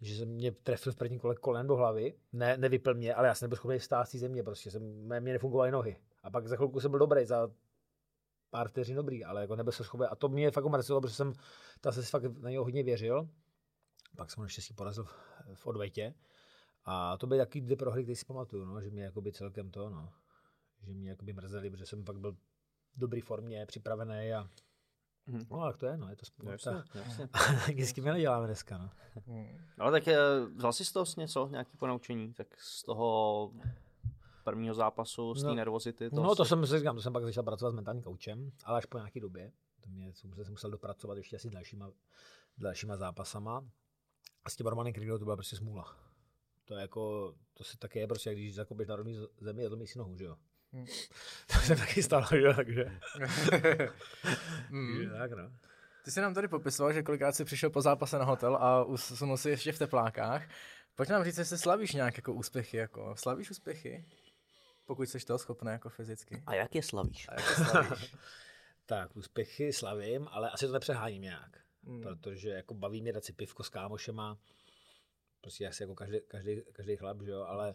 že jsem mě trefil v první kole kolen do hlavy. Ne, nevypl mě, ale já jsem nebyl schopný vstát z té země, prostě jsem, mě nefungovaly nohy. A pak za chvilku jsem byl dobrý, za pár vteřin dobrý, ale jako nebyl jsem schopný. A to mě fakt mrzelo, protože jsem ta se fakt na něho hodně věřil. Pak jsem ho naštěstí porazil v, odvetě. A to byly taky dvě prohry, které si pamatuju, no, že mě celkem to, no, že mě mrzeli, protože jsem pak byl dobré formě, připravený a Mhm. No, tak to je, no, je to jasně. Nic s tím neděláme dneska, no. Ale tak eh, vzal jsi z toho něco, nějaký ponaučení, tak z toho prvního zápasu, z té No. nervozity. no, to jsem si říkám, to jsem pak začal pracovat s mentálním koučem, ale až po nějaké době. To mě jsem se musel dopracovat ještě asi s dalšíma, dalšíma zápasama. A s tím Romanem Krylou to byla prostě smůla. To je jako, to se taky je prostě, když zakopeš na rovný zemi a zlomíš si nohu, že jo. Hmm. to se taky stalo, že jo, takže. Mm. takže tak, no. Ty jsi nám tady popisoval, že kolikrát jsi přišel po zápase na hotel a usunul si ještě v teplákách. Pojď nám říct, jestli slavíš nějak jako úspěchy, jako slavíš úspěchy? Pokud jsi toho schopný jako fyzicky. A jak je slavíš? A jak je slavíš? Tak, úspěchy slavím, ale asi to nepřeháním nějak. Hmm. Protože jako baví mě dát si pivko s kámošema, prostě asi jako každý, každý, každý chlap, že jo, ale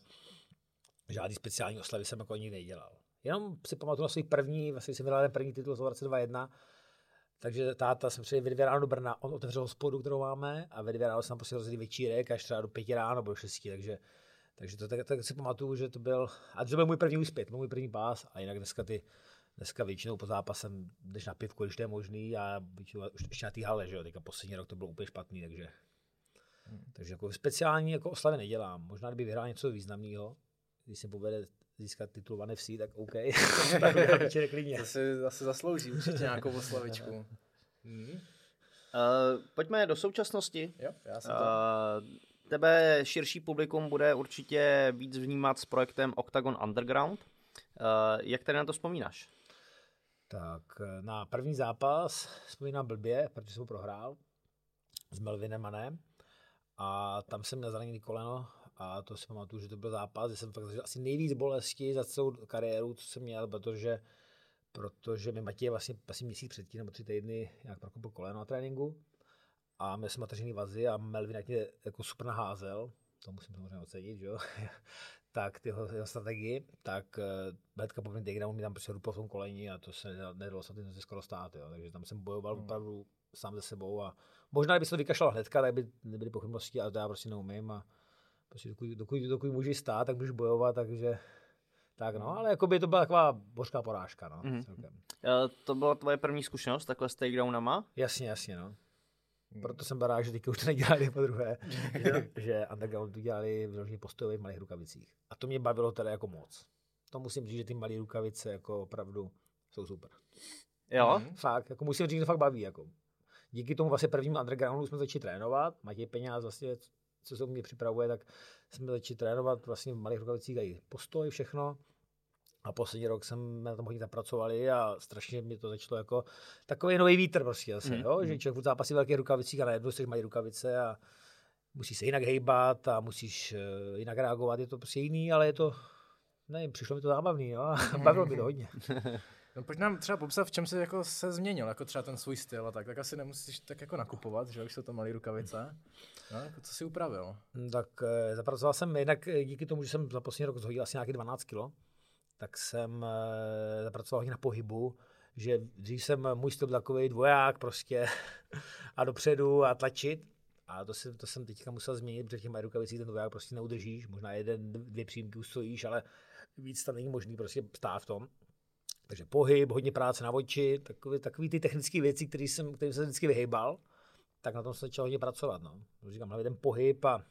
žádný speciální oslavy jsem jako nikdy nedělal. Jenom si pamatuju na svůj první, vlastně jsem ten první titul v roce 2001, takže táta jsem přijel ve dvě ráno do Brna, on otevřel hospodu, kterou máme a ve dvě ráno jsem prostě rozjedl večírek až třeba do pěti ráno nebo do šesti, takže takže to tak, tak si pamatuju, že to byl, a to byl můj první úspěch, můj první pás a jinak dneska ty, dneska většinou po zápasem jdeš na pivku, když to je možný a už ještě na té hale, že jo, teďka poslední rok to bylo úplně špatný, takže takže jako speciální jako oslavy nedělám. Možná kdyby vyhrál něco významného, když se povede získat titul One FC, tak OK. To si zase zaslouží určitě nějakou oslavičku. Uh, pojďme do současnosti. Jo, já jsem to... Uh, tebe širší publikum bude určitě víc vnímat s projektem Octagon Underground. Uh, jak tady na to vzpomínáš? Tak eh, na první zápas vzpomínám blbě, protože jsem ho prohrál s Melvinem Manem a tam jsem měl zraněný koleno a to si pamatuju, že to byl zápas, kde jsem fakt zažil asi nejvíc bolesti za celou kariéru, co jsem měl, protože protože mi Matěj vlastně asi měsíc předtím nebo tři týdny nějak prokopil koleno na tréninku a měl jsem mateřiný vazy a Melvin jak mě jako super naházel, to musím samozřejmě ocenit, že jo, tak ty jeho, strategii, tak uh, hnedka po takedownu mi tam prostě ruplo v tom koleni a to se nedalo- nedalo se skoro stát, jo. takže tam jsem bojoval hmm. opravdu sám ze sebou a možná, kdyby se to vykašlal hnedka, tak by nebyly pochybnosti, ale to já prostě neumím a prostě dokud, dokud, dokud můžeš stát, tak můžeš bojovat, takže tak no, ale jako by to byla taková božská porážka, no, mm. celkem. Uh, to byla tvoje první zkušenost takhle s takedownama? Jasně, jasně, no. Proto jsem byl rád, že teďka už to nedělali po druhé, že, že Underground to dělali vyloženě postojově v malých rukavicích. A to mě bavilo teda jako moc. To musím říct, že ty malé rukavice jako opravdu jsou super. Jo? Mhm. Fakt, jako musím říct, že to fakt baví. Jako. Díky tomu vlastně prvnímu undergroundu jsme začali trénovat. Matěj Peňáz vlastně, co se u mě připravuje, tak jsme začali trénovat vlastně v malých rukavicích a i postoj, všechno. A poslední rok jsme na tom hodně zapracovali a strašně mi to začalo jako takový nový vítr prostě zase, Mhm, jo? že člověk furt zápasí v velkých rukavicích a najednou jsi malý rukavice a musíš se jinak hejbat a musíš eh, jinak reagovat, je to prostě jiný, ale je to, nevím, přišlo mi to zábavný, jo? a bavilo mi to hodně. No pojď nám třeba popsat, v čem se jako se změnil, jako třeba ten svůj styl a tak, tak asi nemusíš tak jako nakupovat, že už jsou to malé rukavice. No, jako co si upravil? Mm, Tak eh, zapracoval jsem jinak eh, díky tomu, že jsem za poslední rok zhodil asi nějaký 12 kilo, tak jsem eh, zapracoval hodně na pohybu, že dřív jsem můj styl takový dvoják prostě a dopředu a tlačit. A to, si, to jsem teďka musel změnit, protože těch rukavicích ten dvoják prostě neudržíš. Možná jeden, dvě přímky ustojíš, ale víc tam není možný prostě stát v tom. Takže pohyb, hodně práce na oči, takový, takový ty technické věci, které jsem, kterým jsem vždycky vyhejbal, tak na tom jsem začal hodně pracovat. No. Říkám, hlavně ten pohyb a,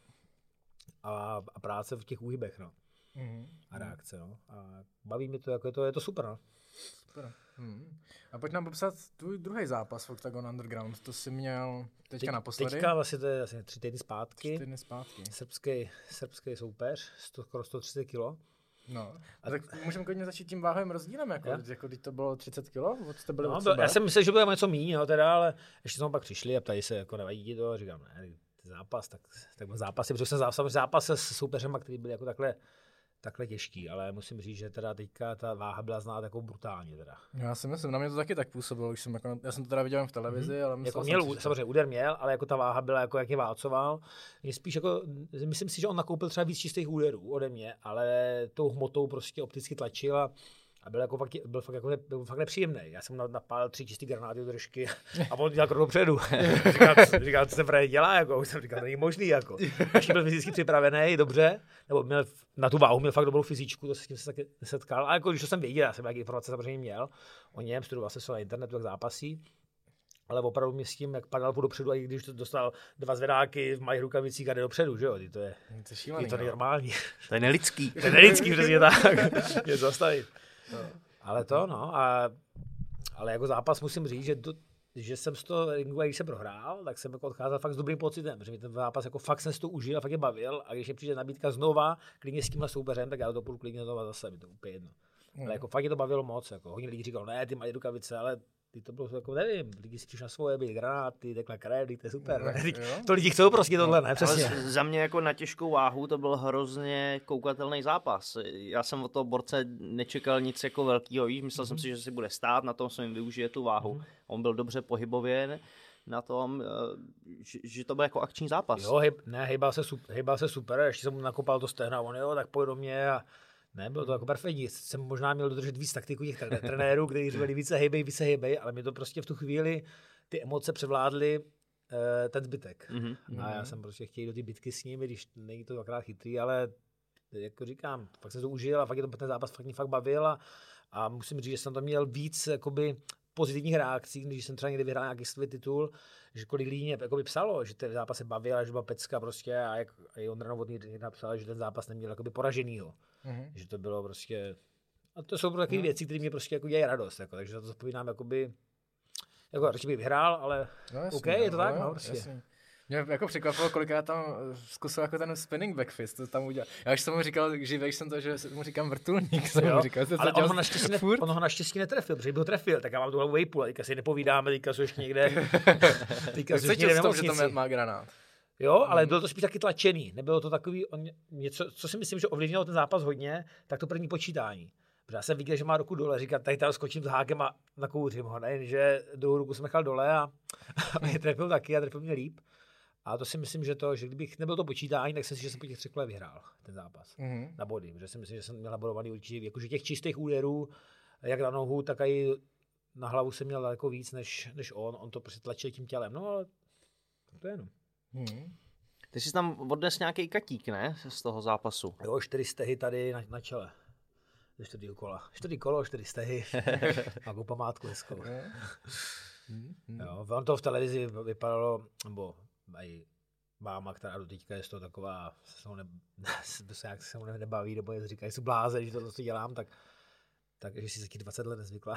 a, a práce v těch úhybech no. Mhm. a reakce. No. A baví mě to, jako je to, je to super. No. Super. Mhm. A pojď nám popsat tvůj druhý zápas v Octagon Underground, to jsi měl teďka Teď- naposledy? Teďka vlastně to je asi tři týdny zpátky. Čtyři dny zpátky. Srbský, srbský soupeř, 100, skoro 130 kilo. No. A tak můžeme klidně začít tím váhovým rozdílem, jako, Jo. jako když to bylo 30 kg, od jste byli No, od sebe. já jsem myslel, že bylo něco méně, jo, teda, ale ještě jsme pak přišli a ptali se, jako nevadí ti to, a říkám, ne, zápas, tak, tak byl zápas, protože jsem zápas, zápas se s soupeřema, který byli jako takhle takhle těžký, ale musím říct, že teda teďka ta váha byla znát jako brutálně teda. Já si myslím, na mě to taky tak působilo, už jsem jako, já jsem to teda viděl v televizi, mm-hmm. ale myslel Jako měl, si, samozřejmě úder měl, ale jako ta váha byla jako jak je válcoval. Je spíš jako, myslím si, že on nakoupil třeba víc čistých úderů ode mě, ale tou hmotou prostě opticky tlačil a, a byl, jako fakt, byl, fakt, jako, byl fakt nepříjemný. Já jsem na- napálil tři čistý granáty do držky a on dělal krok dopředu. říkal, říkal, co se právě dělá, jako, už jsem říkal, to není možný, jako. Ještě byl fyzicky připravený, dobře, nebo měl na tu váhu měl fakt dobrou fyzičku, to se s tím se taky nesetkal. A jako, když to jsem věděl, já jsem nějaké informace samozřejmě měl o něm, studoval jsem se na internetu, jak zápasí, ale opravdu mě s tím, jak padal po dopředu, a i když to dostal dva zvedáky v malých rukavicích a jde dopředu, že jo, Ty to je, To je je to no. normální. To je nelidský. To je nelidský, přesně tak. Je zastavit. Ale to, no, a, ale jako zápas musím říct, že, to, že jsem z toho ringu, když jsem prohrál, tak jsem jako odcházel fakt s dobrým pocitem, protože mi ten zápas jako fakt jsem si to užil a fakt je bavil a když mě přijde nabídka znova, klidně s tímhle soupeřem, tak já to půjdu klidně znova zase, mi to úplně jedno. Ale jako fakt je to bavilo moc, jako hodně lidí říkalo, ne, ty mají rukavice, ale ty to bylo jako, nevím, lidi si na svoje, byly granáty, takhle krev, to je super. No, ne? To lidi chcou prostě tohle, ne, Ale přesně. z- za mě jako na těžkou váhu to byl hrozně koukatelný zápas. Já jsem od toho borce nečekal nic jako velkého, víš, myslel Mhm. jsem si, že si bude stát, na tom jsem využije tu váhu. On byl dobře pohybově na tom, eh, že, že to byl jako akční zápas. Jo, hejb, ne, hejbal se, super, hejbal se super, ještě jsem mu nakopal to stehna, on jo, tak pojď do mě a ne, bylo to jako perfektní. Jsem možná měl dodržet víc taktiku těch trené- trenérů, kteří říkali více hejbej, více hejbej, ale mě to prostě v tu chvíli ty emoce převládly eh, ten zbytek. Mhm. A já jsem prostě chtěl do ty bitky s nimi, když není to dvakrát chytrý, ale jako říkám, fakt jsem to užil a fakt je to ten zápas fakt mě fakt bavil a, a musím říct, že jsem to měl víc jakoby pozitivních reakcí, když jsem třeba někdy vyhrál nějaký svůj titul, že kolik lidí mě jakoby psalo, že ten zápas se bavil že byla pecka prostě a, jak, a i Ondra Novotný napsal, že ten zápas neměl jakoby poraženýho. Mhm. Že to bylo prostě, a to jsou takové věci, které mě prostě jako dělají radost, jako, takže za to zapomínám jakoby, jako radši bych vyhrál, ale No, jasný, OK, je to tak, jo, no, prostě. jasný. Mě jako překvapilo, kolikrát tam eh, zkusil jako ten spinning backfist, to tam udělal. Já už jsem mu říkal, živej jsem to, že mu říkám vrtulník, jsem mu Jo, říkal, že to ale on ho, naštěstí ne, on ho naštěstí netrefil, protože by ho trefil, tak já mám tu hlavu vejpůl, teďka si nepovídáme, teďka ještě někde, teďka cítil někde v jsem, že tam má granát. Jo, ale bylo to spíš taky tlačený, nebylo to takový, on, něco, co si myslím, že ovlivnilo ten zápas hodně, tak to první počítání. Protože já jsem viděl, že má ruku dole, říkal, tady tam skočím s hákem a nakouřím ho, ne, že druhou ruku jsem nechal dole a, a mě trefil taky a trefil mě líp. A to si myslím, že to, že kdybych nebyl to počítání, tak jsem si, že jsem po těch třech kolech vyhrál ten zápas Mhm. na body, protože si myslím, že jsem měl nabodovaný určitě, jakože těch čistých úderů, jak na nohu, tak i na hlavu jsem měl daleko víc než, než on, on to prostě tlačil tím tělem, no ale to je jenom. Mhm. Ty jsi tam odnes nějaký katík, ne? Z toho zápasu. Jo, čtyři stehy tady na, na čele. Ze čtvrtýho kola. Čtvrtý kolo, čtyři stehy. Mám památku hezkou. Jo, on to v televizi vypadalo, nebo i máma, která do teďka je z toho taková, se ne, se nějak se mnou nebaví, nebo je říká, jsou bláze, že to, co dělám, tak takže si taky 20 let nezvykla,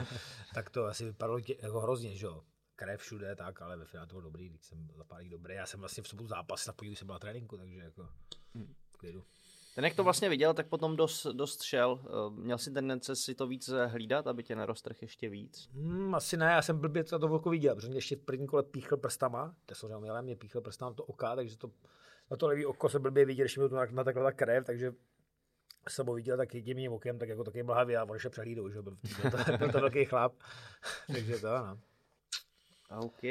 tak to asi vypadalo tě, jako hrozně, že jo. Krev všude, tak, ale ve finále to bylo dobrý, když jsem za pár dobrý. Já jsem vlastně v sobotu zápas, tak podívej, jsem byl na tréninku, takže jako v klidu. Ten, jak to vlastně viděl, tak potom dost, dost šel. Eh, Měl si tendence si to víc hlídat, aby tě neroztrh ještě víc. Hmm, asi ne, já jsem blbě to velkou viděl, protože mě ještě v první kole píchl prstama, to jsem měl, mě píchl prstama to oka, takže to, na to levý oko se blbě viděl, když mi to na, na takhle ta krev, takže jsem ho viděl tak jedním okem, tak jako taky mlhavě a on ještě přehlídl, že byl, byl, to, byl to velký chlap, takže to ano. OK.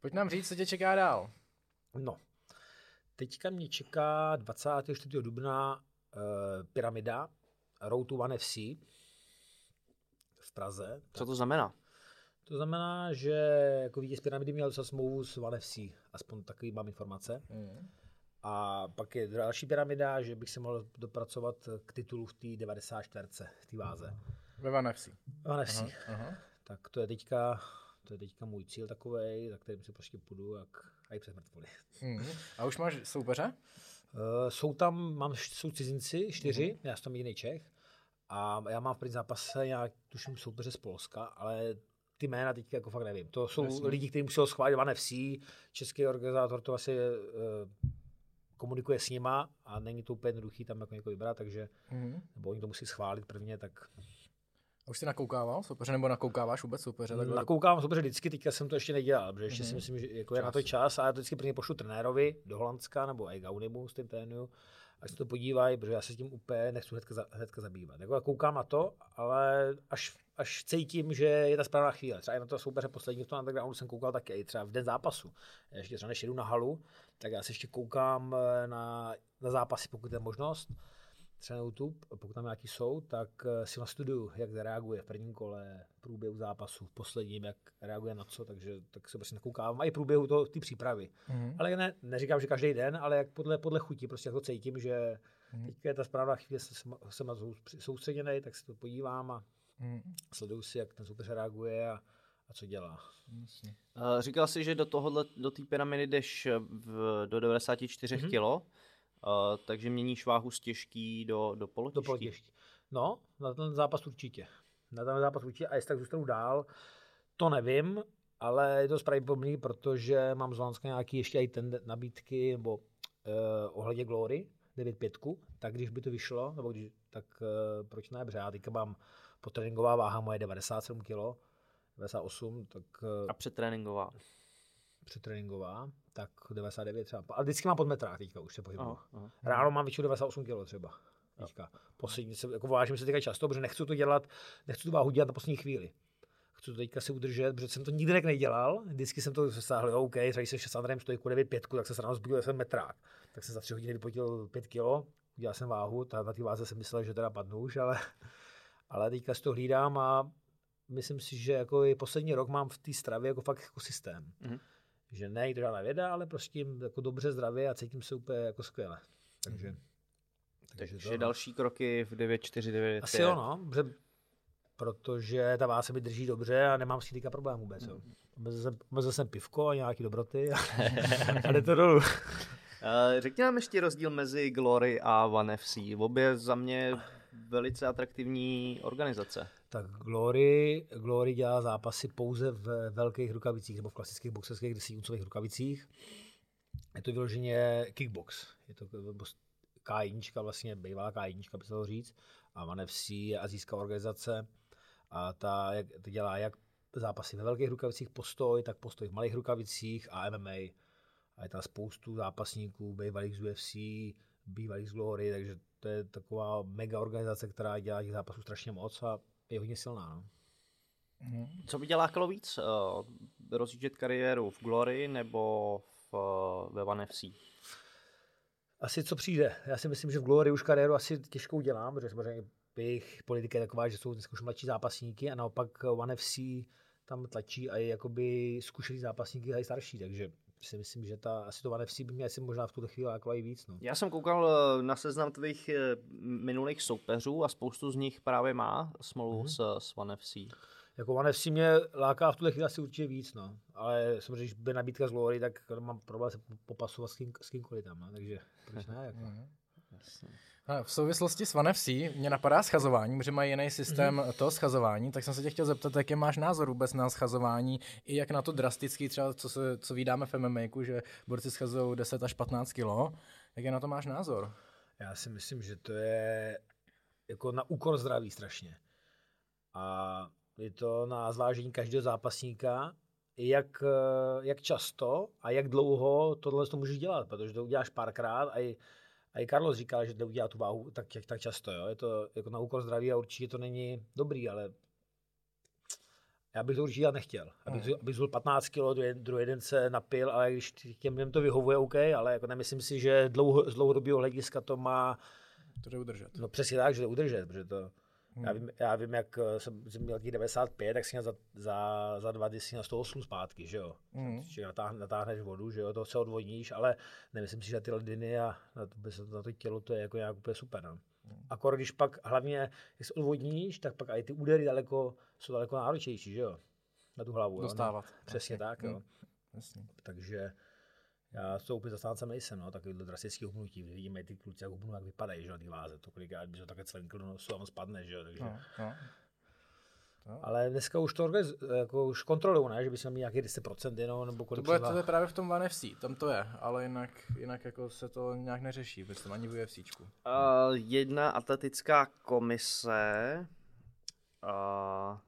Pojď nám říct, co tě čeká dál. No, teďka mě čeká 24. dubna uh, Pyramida, Road to One FC v Praze. Co to znamená? To znamená, že jako vítěz pyramidy měl docela smlouvu s One FC, aspoň takový mám informace. A pak je další pyramida, že bych se mohl dopracovat k titulu v té 94. v té váze. Ve Van FC. One FC. Aha. Tak to je teďka, to je teďka můj cíl takový, za kterým si prostě půjdu jak i přes mrtvoly. Mhm. A už máš soupeře? Uh, jsou tam, mám, jsou cizinci, čtyři, mm-hmm. já jsem tam jediný Čech. A já mám v první zápase nějak, tuším, soupeře z Polska, ale ty jména teď jako fakt nevím. To jsou Jasně. lidi, kteří musel schválit One FC, český organizátor to asi uh, komunikuje s nima a není to úplně jednoduchý tam jako někoho vybrat, takže, Mhm. nebo oni to musí schválit prvně, tak A už jsi nakoukával soupeře, nebo nakoukáváš vůbec soupeře? Takhle? Nakoukám soupeře vždycky, teďka jsem to ještě nedělal, protože ještě mm-hmm. si myslím, že jako je na to Čas. a já to vždycky prvně pošlu trenérovi do Holandska nebo i Gaunimu s tím trénuju ať se to podívají, protože já se tím úplně nechci hnedka, za, hnedka zabývat. Jako koukám na to, ale až, až cítím, že je ta správná chvíle. Třeba i na to soupeře poslední v tom undergroundu jsem koukal taky, i třeba v den zápasu. Ještě třeba než jedu na halu, tak já se ještě koukám eh, na, na zápasy, pokud je možnost třeba na YouTube, pokud tam nějaký jsou, tak eh, si nastuduju, jak reaguje v prvním kole, v průběhu zápasu, v posledním, jak reaguje na co, takže tak se prostě nakoukávám. A i průběhu toho, ty přípravy. Mm-hmm. Ale ne, neříkám, že každý den, ale jak podle, podle chuti, prostě jako cítím, že mm-hmm. teďka je ta správná chvíle, jsem, jsem na to soustředěný, tak se to podívám a mm-hmm. sleduju si, jak ten soupeř reaguje a, a co dělá. Uh, říkal jsi, že do tohohle, do té pyramidy jdeš v, do 94 mm-hmm. kilo. Uh, takže měníš váhu z těžký do, do polotěžký. Do polotěžký. No, na ten zápas určitě. Na ten zápas určitě a jestli tak zůstanu dál, to nevím, ale je to pravděpodobný, protože mám z Holandska nějaký ještě i ten nabídky, nebo uh, ohledně Glory, 9.5, tak když by to vyšlo, nebo když, tak uh, proč ne, protože já teďka mám potréninková váha moje 97 kg, 98, tak... Uh, a přetréninková? Přetréninková, tak 99 třeba. A vždycky mám pod metrák teďka už se pohybuju. Ráno mám většinou 98 kg třeba. Teďka. Poslední se, jako vážím se teďka často, protože nechci to dělat, nechci tu váhu dělat na poslední chvíli. Chci to teďka si udržet, protože jsem to nikdy tak nedělal. Vždycky jsem to sáhl, OK, třeba se s Andrejem stojku 9 5, tak se ráno zbudil, jsem metrák. Tak jsem za tři hodiny vypotil 5 kg, udělal jsem váhu, ta, na té váze jsem myslel, že teda padnu už, ale, ale teďka si to hlídám a myslím si, že jako i poslední rok mám v té stravě jako fakt jako systém. Mm-hmm že ne žádná věda, ale prostě jako dobře zdravě a cítím se úplně jako skvěle. Takže, mm. takže, takže to, no. další kroky v 949. Asi jo, no, protože, ta vása mi drží dobře a nemám s tím problém vůbec. Mm. Omezil jsem, jsem pivko a nějaký dobroty a, a jde to dolů. Eh, řekni nám ještě rozdíl mezi Glory a One FC. Obě za mě velice atraktivní organizace. Tak Glory, Glory dělá zápasy pouze v velkých rukavicích nebo v klasických boxerských desítuncových rukavicích. Je to vyloženě kickbox. Je to K1, vlastně bývalá K1, by se dalo říct. A One FC je azijská organizace a ta to dělá jak zápasy ve velkých rukavicích postoj, tak postoj v malých rukavicích a MMA. A je tam spoustu zápasníků, bývalých z UFC, bývalých z Glory, takže to je taková mega organizace, která dělá těch zápasů strašně moc a je hodně silná. No. Mhm. Co by dělá lákalo víc? Uh, rozjíždět kariéru v Glory nebo v, uh, ve One FC? Asi co přijde. Já si myslím, že v Glory už kariéru asi těžkou dělám, protože samozřejmě jejich politika je taková, že jsou dneska už mladší zápasníky a naopak One FC tam tlačí a je jakoby zkušený zápasníky a i starší, takže si myslím, že ta, asi to One FC by mě asi možná v tuto chvíli jako i víc. No. Já jsem koukal eh, na seznam tvých eh, minulých soupeřů a spoustu z nich právě má smlouvu mm-hmm. s, s One FC. Jako One FC mě láká v tuhle chvíli asi určitě víc, no. Ale samozřejmě, když by nabídka z Glory, tak mám problém se popasovat s, kým, s kýmkoliv tam, no. takže proč ne? Jako. Mm-hmm. Jasně. V souvislosti s One FC mě napadá schazování, protože mají jiný systém mm-hmm. to schazování, tak jsem se tě chtěl zeptat, jaký máš názor vůbec na schazování, i jak na to drastický, třeba co, se, co vydáme v MMA, že borci schazují 10 až 15 kg, jak je na to máš názor? Já si myslím, že to je jako na úkor zdraví strašně. A je to na zvážení každého zápasníka, jak, jak často a jak dlouho tohle to můžeš dělat, protože to uděláš párkrát a i a i Carlos říkal, že neudělá tu váhu tak, tak často. Jo? Je to jako na úkor zdraví a určitě to není dobrý, ale já bych to určitě dělat nechtěl. Abych, mm. abych zul 15 kg, druhý den se napil, ale když těm lidem to vyhovuje, OK, ale jako nemyslím si, že dlouho, z dlouhodobého hlediska to má... To jde udržet. No přesně tak, že to udržet, protože to... Hmm. Já, vím, já vím, jak eh, jsem, jsem měl těch 95, tak si měl za, za, za dva dny si na 108 zpátky, že jo. Hmm. Že natáh, natáhneš vodu, že jo, to se odvodníš, ale nemyslím si, že ty lediny a na to, na to tělo to je jako nějak úplně super. No. Hmm. Akor, když pak hlavně, když se odvodníš, tak pak i ty údery daleko, jsou daleko náročnější, že jo, na tu hlavu. Dostávat. Jo? Přesně okay. tak, jo. Hmm. Jasně. Takže já to úplně zastáncem nejsem, no, takovýhle drastický hubnutí. Vidíme ty kluci, jak hubnu, jak vypadají, že na ty váze. To kolikrát by to také cvenkl do nosu a on spadne, že jo, takže. No, no. No. Ale dneska už to jako už kontrolují, ne? že by jsme měli nějaký 10% jenom, nebo kolik To bude to je právě v tom One FC, tam to je, ale jinak, jinak jako se to nějak neřeší, myslím, ani v UFCčku. Uh, jedna atletická komise uh,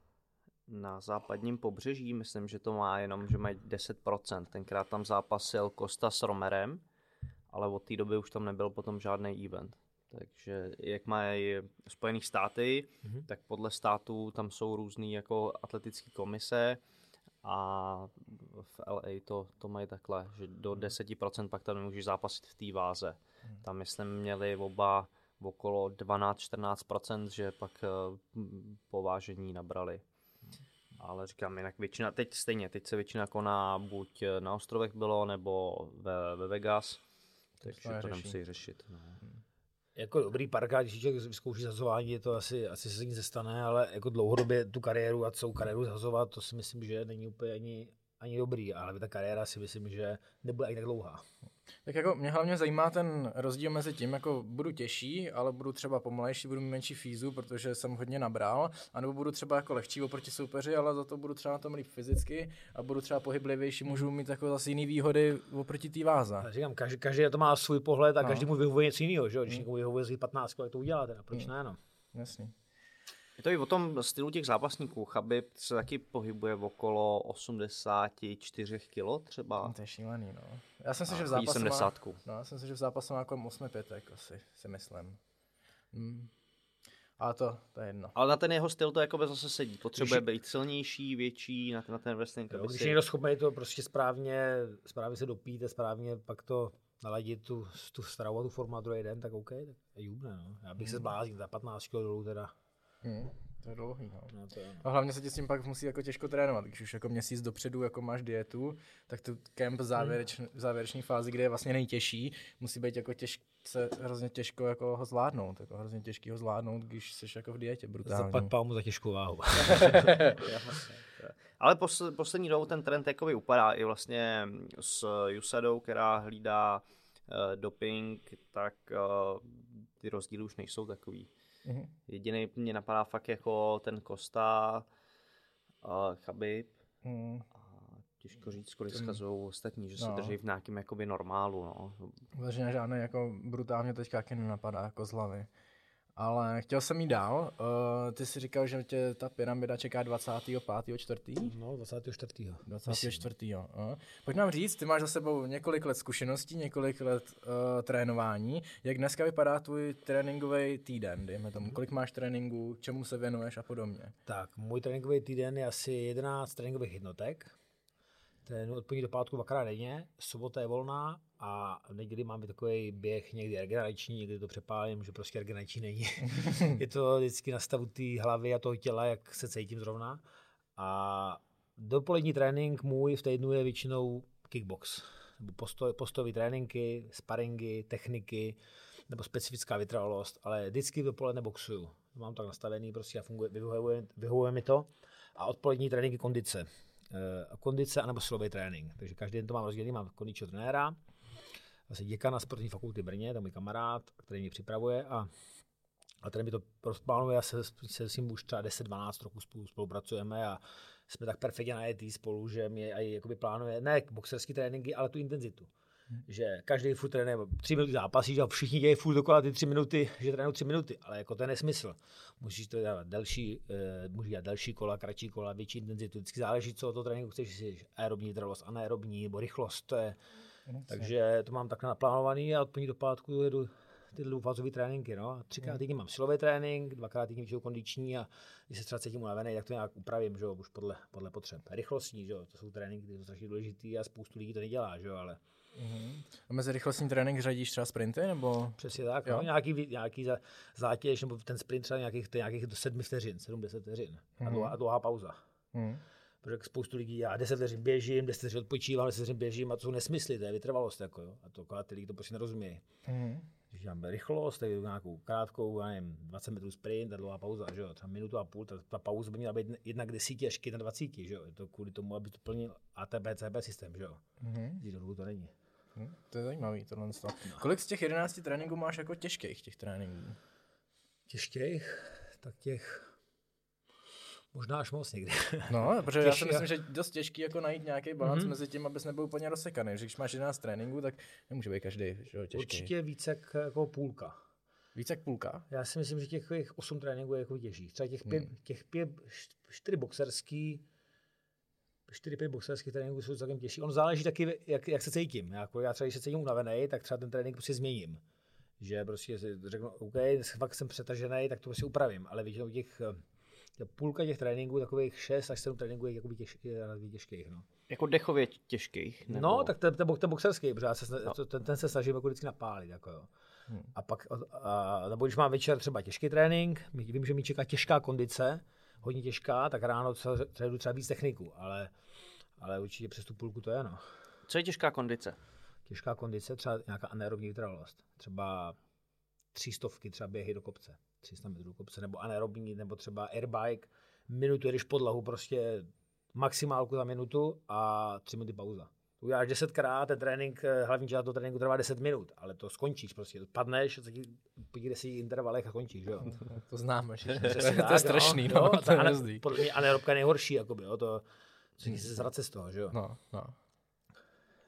na západním pobřeží, myslím, že to má jenom, že mají 10%. Tenkrát tam zápasil Costa s Romerem ale od té doby už tam nebyl potom žádný event. Takže jak mají Spojených státy, mm-hmm. tak podle států tam jsou různé jako atletické komise a v LA to, to mají takhle, že do 10% pak tam nemůžeš zápasit v té váze. Mm. Tam myslím měli oba okolo 12-14%, že pak uh, povážení nabrali. Ale říkám, jinak většina, teď stejně, teď se většina koná buď na ostrovech bylo, nebo ve, ve Vegas, takže to nemusí řešit. No. Jako dobrý parka, když člověk vyzkouší zazování, je to asi, asi se nic nestane, ale jako dlouhodobě tu kariéru a celou kariéru zazovat, to si myslím, že není úplně ani, ani dobrý, ale ta kariéra si myslím, že nebude ani tak dlouhá. Tak jako mě hlavně zajímá ten rozdíl mezi tím, jako budu těžší, ale budu třeba pomalejší, budu mít menší fízu, protože jsem hodně nabral, anebo budu třeba jako lehčí oproti soupeři, ale za to budu třeba na tom líp fyzicky a budu třeba pohyblivější, můžu mít jako zase jiný výhody oproti té váze. Já říkám, každý, každý to má svůj pohled a no. každý mu vyhovuje něco jiného, že? Když hmm. někomu vyhovuje z 15, tak to uděláte, proč hmm. ne, no? Jasně. Je to i o tom stylu těch zápasníků. Chabib se taky pohybuje v okolo 84 kg třeba. To je šílený, no. Já jsem si, že v zápase 70. Má, no, já jsem si, že v zápase má jako 8 pětek, asi, si myslím. Hmm. Ale to, to je jedno. Ale na ten jeho styl to jako by zase sedí. Potřebuje když... být silnější, větší na, na ten wrestling. Jo, když si... někdo schopný to prostě správně, správně se dopít a správně pak to naladit tu, tu stravu a tu formu a druhý den, tak OK, tak je jubne, no. Já bych hmm. se zbláznil za 15 kg dolů teda. Hmm. To je dlouhý, no. no to je, no. A hlavně se ti s tím pak musí jako těžko trénovat. Když už jako měsíc dopředu jako máš dietu, tak tu kemp v závěreč, v závěreční fázi, kde je vlastně nejtěžší, musí být jako těžce, hrozně těžko jako ho zvládnout. Jako hrozně těžký ho zvládnout, když jsi jako v dietě brutálně. Zapad pámu za těžkou váhu. Ale posl- poslední dobou ten trend jakoby upadá i vlastně s Jusadou, která hlídá uh, doping, tak uh, ty rozdíly už nejsou takový. Mm-hmm. Jediný mě napadá fakt jako ten Kosta, uh, Chabib. Mm. A těžko říct, kolik skazují ostatní, že no. se drží v nějakém jakoby normálu. No. Takže žádný jako brutálně teďka nenapadá jako z hlavy. Ale chtěl jsem jít dál. Uh, ty jsi říkal, že tě ta pyramida čeká 25. 4. No, 24. 24. Uh. Pojď nám říct, ty máš za sebou několik let zkušeností, několik let uh, trénování. Jak dneska vypadá tvůj tréninkový týden, dejme tomu? Kolik máš tréninků, čemu se věnuješ a podobně? Tak, můj tréninkový týden je asi 11 tréninkových jednotek trénuji od do pátku dvakrát denně, sobota je volná a v neděli máme takový běh někdy regenerační, někdy to přepálím, že prostě regenerační není. je to vždycky na stavu té hlavy a toho těla, jak se cítím zrovna. A dopolední trénink můj v týdnu je většinou kickbox. Nebo postoj, postojové tréninky, sparingy, techniky, nebo specifická vytrvalost, ale vždycky dopoledne boxuju. Mám tak nastavený prostě a funguje, vyhovuje, vyhovuje mi to. A odpolední tréninky kondice uh, kondice anebo silový trénink. Takže každý den to mám rozdělený, mám kondičního trenéra, vlastně děkana sportovní fakulty Brně, to je můj kamarád, který mě připravuje a a ten mi to rozplánuje, já se, se s ním už třeba 10-12 roků spolu spolupracujeme a jsme tak perfektně najetý spolu, že mě i jakoby plánuje ne boxerské tréninky, ale tu intenzitu. Hmm. Že každý furt trénuje tři minuty zápasí, že všichni dějí furt dokola ty tři minuty, že trénují tři minuty, ale jako to je nesmysl. Musíš to dělat delší, uh, můžeš dělat delší kola, kratší kola, větší intenzitu. Vždycky záleží, co od toho tréninku chceš, jestli aerobní vytrvalost, anaerobní nebo rychlost. To je, hmm. Takže to mám takhle naplánovaný a od první do pátku jedu ty dvoufázové tréninky. No. Třikrát týdně mám silový trénink, dvakrát týdně většinou kondiční a když se třeba cítím unavený, tak to nějak upravím, že jo, už podle, podle potřeb. Rychlostní, že jo, to jsou tréninky, které jsou strašně důležité a spoustu lidí to nedělá, že jo, ale Mm-hmm. A mezi rychlostní trénink řadíš třeba sprinty, nebo? Přesně tak, no, nějaký, nějaký zátěž, nebo ten sprint třeba nějakých, nějakých do sedmi vteřin, 7-10 vteřin a, dlouhá, a dlouhá pauza. Mm-hmm. Protože spoustu lidí, já 10 vteřin běžím, 10 vteřin odpočívám, 10 vteřin běžím a to jsou nesmysly, to je vytrvalost, jako, jo. a to ty lidi to prostě nerozumí. Mm-hmm. Když děláme rychlost, tak nějakou krátkou, já nevím, 20 metrů sprint a dlouhá pauza, že jo, třeba minutu a půl, ta, ta pauza by měla být jednak 10 až na 20, že jo, je to kvůli tomu, aby to plnil ATB, CB systém, že jo. Mm-hmm. to není. Hm, to je zajímavý tohle. No. Kolik z těch 11 tréninků máš jako těžkých těch tréninků? Těžkých? Tak těch Možná až moc někdy. No, protože Těžký, já si myslím, že dost těžký jako najít nějaký balans mm-hmm. mezi tím, abys nebyl úplně rozsekaný. Když máš 11 tréninků, tak nemůže být každý že, těžký. Určitě více jak, jako půlka. Více jak půlka? Já si myslím, že těch 8 tréninků je jako těžší. Třeba těch, pět, hmm. těch pět, čtyři boxerský, 4-5 boxerských tréninků jsou celkem těžší. On záleží taky, jak, jak se cítím. Jako já třeba, když se cítím unavený, tak třeba ten trénink prostě změním. Že prostě si řeknu, OK, fakt jsem přetažený, tak to prostě upravím. Ale většinou těch půlka těch tréninků, takových 6 až 7 tréninků je jakoby těž, těžkých. No. Jako dechově těžkých? Nebo... No, tak ten, ten, ten boxerský, protože se, no. ten, ten, se snažím jako vždycky napálit. Jako jo. Hmm. A pak, a, nebo když mám večer třeba těžký trénink, vím, že mi čeká těžká kondice, hodně těžká, tak ráno třeba, třeba víc techniku, ale, ale určitě přes tu půlku to je, no. Co je těžká kondice? Těžká kondice, třeba nějaká anaerobní vytrvalost. Třeba třístovky, třeba běhy do kopce, 300 metrů kopce, nebo anaerobní, nebo třeba airbike, minutu jedeš podlahu, prostě maximálku za minutu a tři minuty pauza uděláš desetkrát, ten trénink, eh, hlavní část do tréninku trvá 10 minut, ale to skončíš prostě, padneš, po těch deseti intervalech a končíš, jo. To známe, že? tak, to je strašný, no, no, no to je Podle mě anaerobka je nejhorší, jakoby, jo, to, se zrace z toho, že jo. No, no.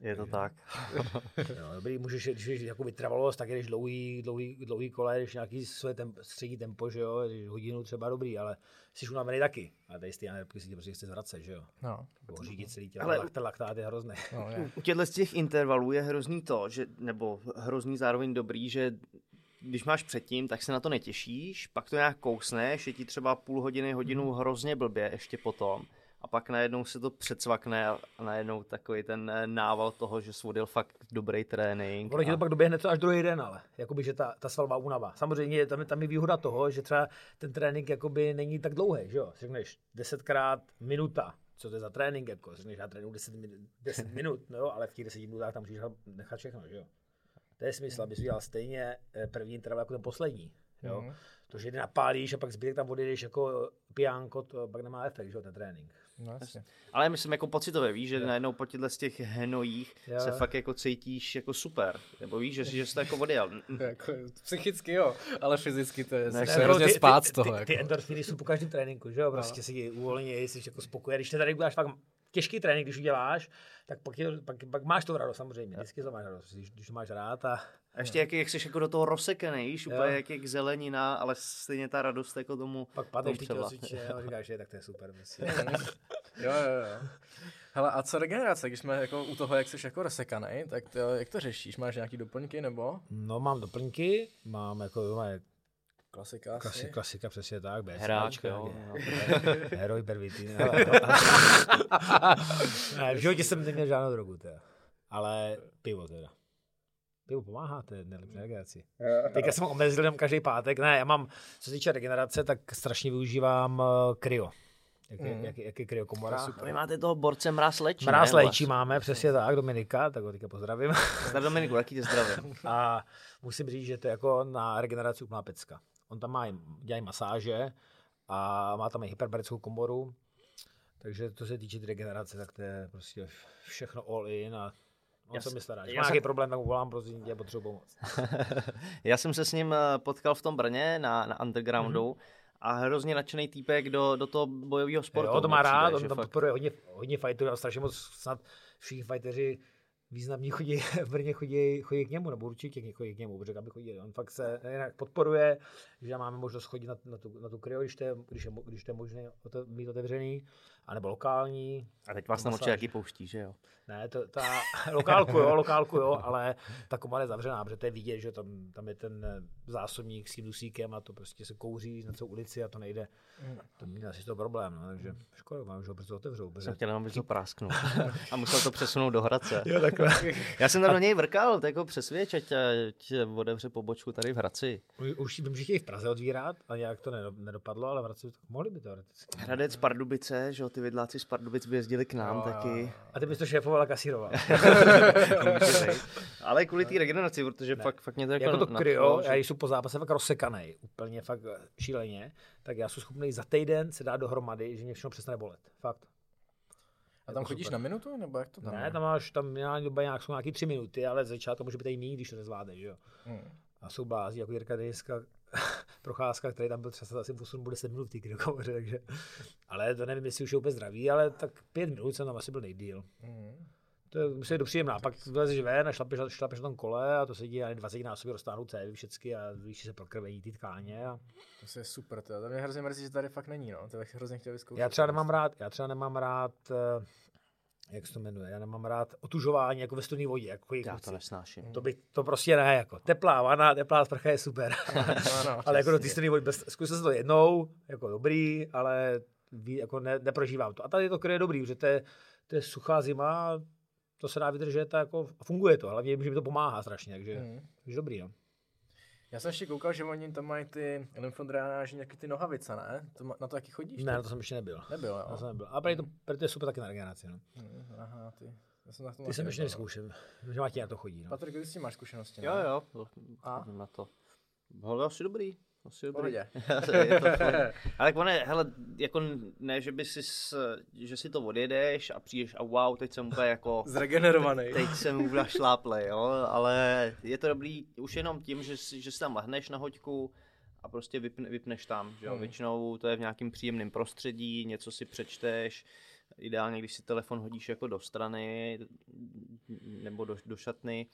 Je to tak. no, dobrý, můžeš, když jsi jako vytrvalost, tak jdeš dlouhý, dlouhý, dlouhý kole, když nějaký své temp, střední tempo, že jo, hodinu třeba dobrý, ale jsi unavený taky. A tady ty anerobky si tě prostě chce zvracet, že jo. No. Řídit celý tělo, ale ten laktát je hrozný. No, je. U těchto z těch intervalů je hrozný to, že, nebo hrozný zároveň dobrý, že když máš předtím, tak se na to netěšíš, pak to nějak kousneš, je ti třeba půl hodiny, hodinu hrozně blbě ještě potom a pak najednou se to předsvakne a najednou takový ten eh, nával toho, že svodil fakt dobrý trénink. Ono a... to pak doběhne to až druhý den, ale jakoby, že ta, ta svalba únava. Samozřejmě tam, tam je výhoda toho, že třeba ten trénink jakoby není tak dlouhý, že jo? Řekneš desetkrát minuta, co to je za trénink, jako řekneš, já trénuji 10, 10 minut, no jo, ale v těch 10 minutách tam můžeš nechat všechno, že jo? To je smysl, abys udělal stejně eh, první interval jako ten poslední. Jo? Mm-hmm. To, že jde napálíš a pak zbytek tam odjedeš jako pijánko, to pak nemá efekt, že jo, ten trénink. No, jasně. Ale myslím jako pocitově, víš, že jo. najednou po těchto z těch hnojích jo. se fakt jako cítíš jako super. Nebo víš, že, že jsi to jako odjel. jako, psychicky jo, ale fyzicky to je ne, se hrozně spát z toho. Ty, ty, ty jako. endorfiny jsou po každém tréninku, že jo, prostě no. si uvolně, jsi jako spokojený. Když te tady uděláš fakt těžký trénink, když uděláš, tak pak, je, pak, pak máš to radost samozřejmě, vždycky to máš radost, když, když to máš rád a a ještě jak, jak jsi jako do toho rozsekaný, víš, úplně jak, jak zelenina, ale stejně ta radost jako tomu Pak padeš ty tělocviče a říkáš, že tak to je super. Prostě. jo, jo, jo. Hele, a co regenerace, když jsme jako u toho, jak jsi jako rozsekaný, tak to, jak to řešíš? Máš nějaký doplňky nebo? No mám doplňky, mám jako mám Klasika Klasi, klasika, přesně tak. Bez Hráč, jo. Heroj pervitin. ne, v životě jsem neměl žádnou drogu, teda. ale pivo teda. Pivo pomáhá té nejlepší regeneraci. Teďka jsem omezil jenom každý pátek. Ne, já mám, co se týče regenerace, tak strašně využívám uh, kryo. Jak, mm. jak, jak je kryokomora. Super. Vy máte toho borce Mraz Léčí. Mraz Léčí máme, přesně tak, Dominika, tak ho teďka pozdravím. Zdar Dominiku, taky tě zdravím. A musím říct, že to je jako na regeneraci úplná pecka. On tam má, dělají masáže a má tam i hyperbarickou komoru, takže to se týče regenerace, tak to je prostě všechno all in a On se mi stará. Má nějaký problém, tak volám, prosím tě, potřebuji pomoc. já jsem se s ním eh, potkal v tom Brně na, na undergroundu mm-hmm. a hrozně nadšený týpek do, do toho bojového sportu. Jo, to má rád, on tam podporuje hodně, hodně fighterů a strašně moc snad všichni fighteři významní chodí v Brně chodí, chodí k němu, nebo určitě chodí k němu, protože aby chodili. On fakt se jinak podporuje, že máme možnost chodit na, na, tu, na tu kryo, když to je, když je, když to je možné mít otevřený, anebo lokální. A teď vás tam určitě jaký pouští, že jo? Ne, to, ta lokálku jo, lokálku jo, ale ta komora je zavřená, protože to je vidět, že tam, tam je ten zásobník s tím dusíkem a to prostě se kouří na celou ulici a to nejde. To měl asi to problém, no, takže škoda, mám, že ho brzo otevřou. Protože... Jsem chtěl jenom to prásknout. a musel to přesunout do Hradce. jo, takhle. Já jsem tam do něj vrkal, tak jako přesvědč, ať, ať otevře pobočku tady v Hradci. Už vím, že chtějí v Praze otvírat a nějak to nedopadlo, ale v Hradci mohli by to Hradec Pardubice, že jo, ty vidláci z Pardubic by jezdili k nám jo, taky. Jo. A ty bys to šéfoval a kasíroval. ale kvůli té regeneraci, protože ne. fakt, fakt mě to jako, jako to kryo, já jsem po zápase fakt rozsekaný, úplně fakt šíleně, tak já jsem schopný za týden se dát dohromady, že mě všechno přestane bolet. Fakt. A tam jako chodíš super. na minutu, nebo jak to tam Ne, je? tam máš, tam minimální doba nějak, jsou nějaký tři minuty, ale začátku to může být i méně, když to nezvládneš, jo. Hmm. A jsou blází, jako Jirka Dejska, procházka, který tam byl třeba asi 8 bude 10 minut v té takže, ale to nevím, jestli už je úplně zdravý, ale tak pět minut jsem tam asi byl nejdíl. Hmm. To je, musí být příjemná. Pak vylezeš ven a šlapeš, šlapeš na tom kole a to se děje 20 násobně roztáhnou cévy všechny a víš, se prokrvení ty tkáně. A... To je super, to, to mě hrozně mrzí, že tady fakt není, no. To bych hrozně chtěl vyzkoušet. Já třeba nemám rád, já třeba nemám rád uh, jak se to jmenuje, já nemám rád otužování jako ve studené vodě. Jako Já kluci. to nesnáším. To, by, to prostě ne, jako teplá vana, teplá sprcha je super. no, ale jako do té studené vody, bez, zkusil jsem to jednou, jako dobrý, ale ví, jako ne, neprožívám to. A tady to je dobrý, že to je, to je suchá zima, to se dá vydržet a jako funguje to, hlavně, že mi to pomáhá strašně, takže, Mhm. takže dobrý, no. Já jsem ještě koukal, že oni tam mají ty lymfodrenáži, nějaký ty nohavice, ne? To, ma- na to taky chodíš? Ne, ty? na to jsem ještě nebyl. Nebyl, jo. Na to jsem nebyl. A prý to, prý to je super taky na regeneraci, no. Mhm, Aha, ty. Já jsem na tom Ty jsem ještě nevyzkoušel, že Matěj na to chodí, no. Patrik, ty s tím máš zkušenosti, ne? Jo, jo, A? na to. Ale asi dobrý. Asi dobrý. Ale tak ono, je, hele, jako ne, že by si, s, že si to odjedeš a přijdeš a wow, teď jsem úplně jako, Zregenerovaný. teď jsem úplně šláple, jo, ale je to dobrý už jenom tím, že si, že si tam lehneš na hoďku a prostě vypne, vypneš tam, že jo, Hmm. většinou to je v nějakým příjemném prostředí, něco si přečteš, ideálně, když si telefon hodíš jako do strany nebo do, do šatny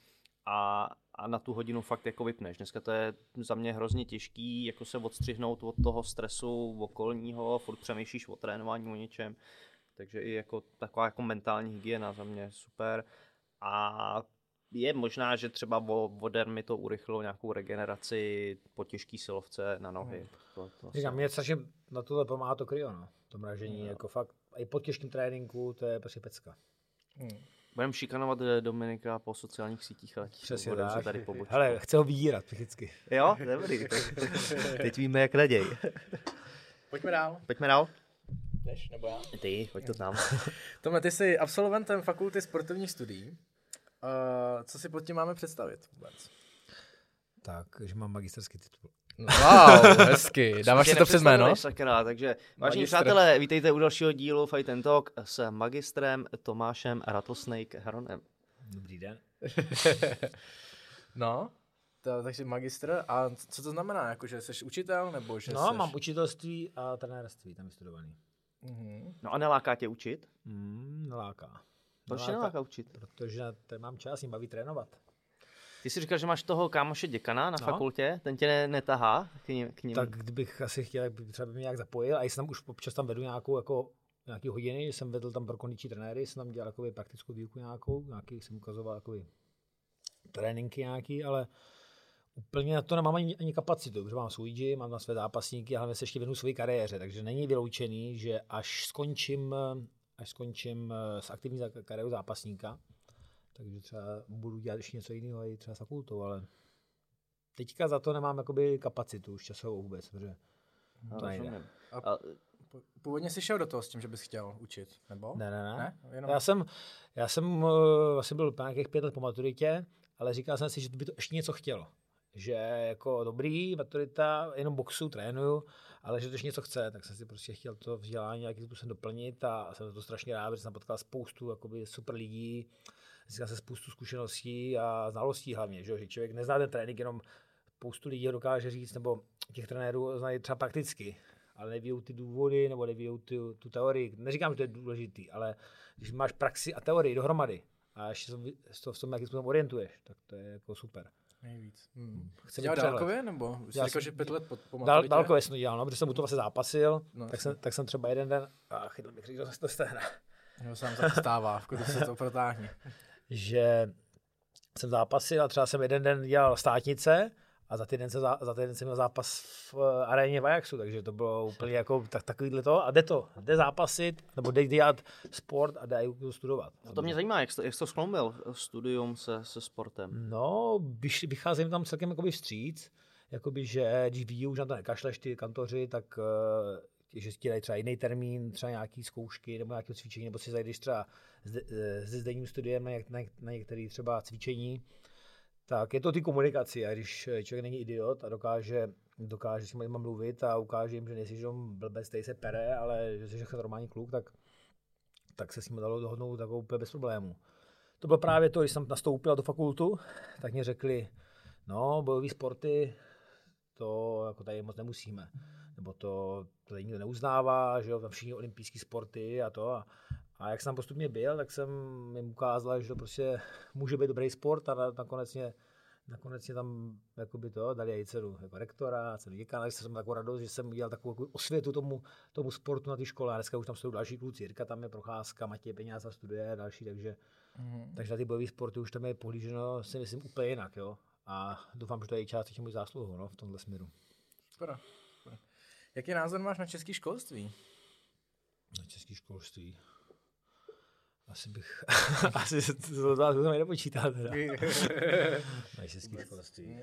a, a na tu hodinu fakt jako vypneš. Dneska to je za mě hrozně těžký, jako se odstřihnout od toho stresu okolního, furt přemýšlíš o trénování, o něčem, takže i jako taková jako mentální hygiena za mě super a je možná, že třeba vo- voder mi to urychlilo nějakou regeneraci po těžký silovce na nohy. To, to Říkám, mě strašně na tohle pomáhá to kryo, no. To mražení, Jo. jako fakt, i po těžkém tréninku, to je prostě pecka. Hmm. Budeme šikanovat eh, Dominika po sociálních sítích a Přesně budeme se tak. tady pobočit. Hele, chce ho vydírat psychicky. Jo, dobrý. Teď víme, jak raději. Pojďme dál. Pojďme dál. Jdeš, nebo já? Ty, pojď to tam. Tome, ty jsi absolventem fakulty sportovních studií. Uh, co si pod tím máme představit vůbec? Tak, že mám magisterský titul. Wow, hezky. Dáváš si to přes jméno? Sakra, takže vážení Magistr. přátelé, vítejte u dalšího dílu Fight and Talk s magistrem Tomášem Rattlesnake Haronem. Dobrý den. No, to, takže magistr. A co to znamená? Jako, že jsi učitel? Nebo že No, seš... mám učitelství a trenérství tam vystudovaný. Mhm. No a neláká tě učit? Hmm, neláká. Proč tě neláká učit? Protože tady mám čas, jim baví trénovat. Ty jsi říkal, že máš toho kámoše děkana na No. fakultě, ten tě ne, netahá k ním? K ním. Tak kdybych asi chtěl, by třeba by mě nějak zapojil. A jsem tam už občas tam vedu nějakou jako nějaký hodiny, že jsem vedl tam pro kondiční trenéry, jsem tam dělal jakoby, praktickou výuku nějakou, nějaký jsem ukazoval jakoby, tréninky nějaký, ale úplně na to nemám ani, ani kapacitu, protože mám svůj gym, mám na své zápasníky a hlavně se ještě věnu své kariéře, takže není vyloučený, že až skončím, až skončím eh, s aktivní kariérou zápasníka, takže třeba budu dělat ještě něco jiného, i třeba s fakultou, ale teďka za to nemám jakoby kapacitu už časovou vůbec, protože No, to nejde. rozumím. A A, Původně jsi šel do toho s tím, že bys chtěl učit, nebo? Ne, ne, ne. Ne? Jenom... Já jsem, já jsem uh, asi byl nějakých pět let po maturitě, ale říkal jsem si, že by to ještě něco chtělo. Že jako dobrý, maturita, jenom boxu, trénuju, ale že to ještě něco chce, tak jsem si prostě chtěl to vzdělání nějakým způsobem doplnit a jsem to strašně rád, že jsem potkal spoustu jakoby, super lidí, získal jsem spoustu zkušeností a znalostí hlavně, že, že člověk nezná ten trénink, jenom spoustu lidí ho dokáže říct, nebo těch trenérů znají třeba prakticky, ale neví ty důvody, nebo neví tu, tu teorii. Neříkám, že to je důležitý, ale když máš praxi a teorii dohromady a ještě se to v tom nějakým způsobem orientuješ, tak to je jako super. Nejvíc. Hmm. Chci Jsi mít dělal dálkově, nebo jsi Já říkal, jsem- že pět let po, Dál, dálkově jsem to dělal, no, protože jsem u toho vlastně zápasil, No, tak, jsem, tak jsem třeba jeden den, a chytl bych říct, že to stehna, Jo, sám tak stává, v kudu se to protáhne. Že jsem zápasil a třeba jsem jeden den dělal státnice a za týden, zá- za týden jsem měl zápas v eh, aréně v Ajaxu, takže to bylo úplně jako tak, takovýhle to a jde to, jde zápasit, nebo jde dělat sport a jde studovat. to mě zajímá, jak jsi, to- jak jsi to skloumil, studium se, se sportem. No, vycházím tam celkem jakoby vstříc, jakoby, že když ví, už na to nekašleš ty kantoři, tak eh, že ti dají třeba jiný termín, třeba nějaký zkoušky nebo nějaké cvičení, nebo si zajdeš třeba eh, se zdenním studiem na, na, něk- na některé třeba cvičení, tak je to ty komunikaci a když člověk není idiot a dokáže, dokáže s nimi mluvit a ukáže jim, že nejsi jenom blbec, který se pere, ale že jsi jako normální kluk, tak, tak se s ním dalo dohodnout takovou úplně bez problémů. To bylo právě to, když jsem nastoupil do fakultu, tak mě řekli, no, bojové sporty, to jako tady moc nemusíme. Nebo to, to tady nikdo neuznává, že jo, tam všichni olympijské sporty a to. A, a jak jsem tam postupně byl, tak jsem jim ukázal, že to prostě může být dobrý sport a na- nakonec mě nakonec mě tam jakoby to, dali i cenu jako rektora, cenu děkana, takže jsem takovou radost, že jsem udělal takovou jako osvětu tomu, tomu sportu na té škole a dneska už tam jsou další kluci, Jirka tam je procházka, Matěj Peňáza studuje a další, takže, mm-hmm. takže na ty bojové sporty už tam je pohlíženo, si myslím, úplně jinak, jo. A doufám, že to je i částečně můj zásluhu, no, v tomhle směru. Super. Jaký názor máš na český školství? Na české školství. Asi bych, asi to otázku jsem nepočítal teda. na české školství.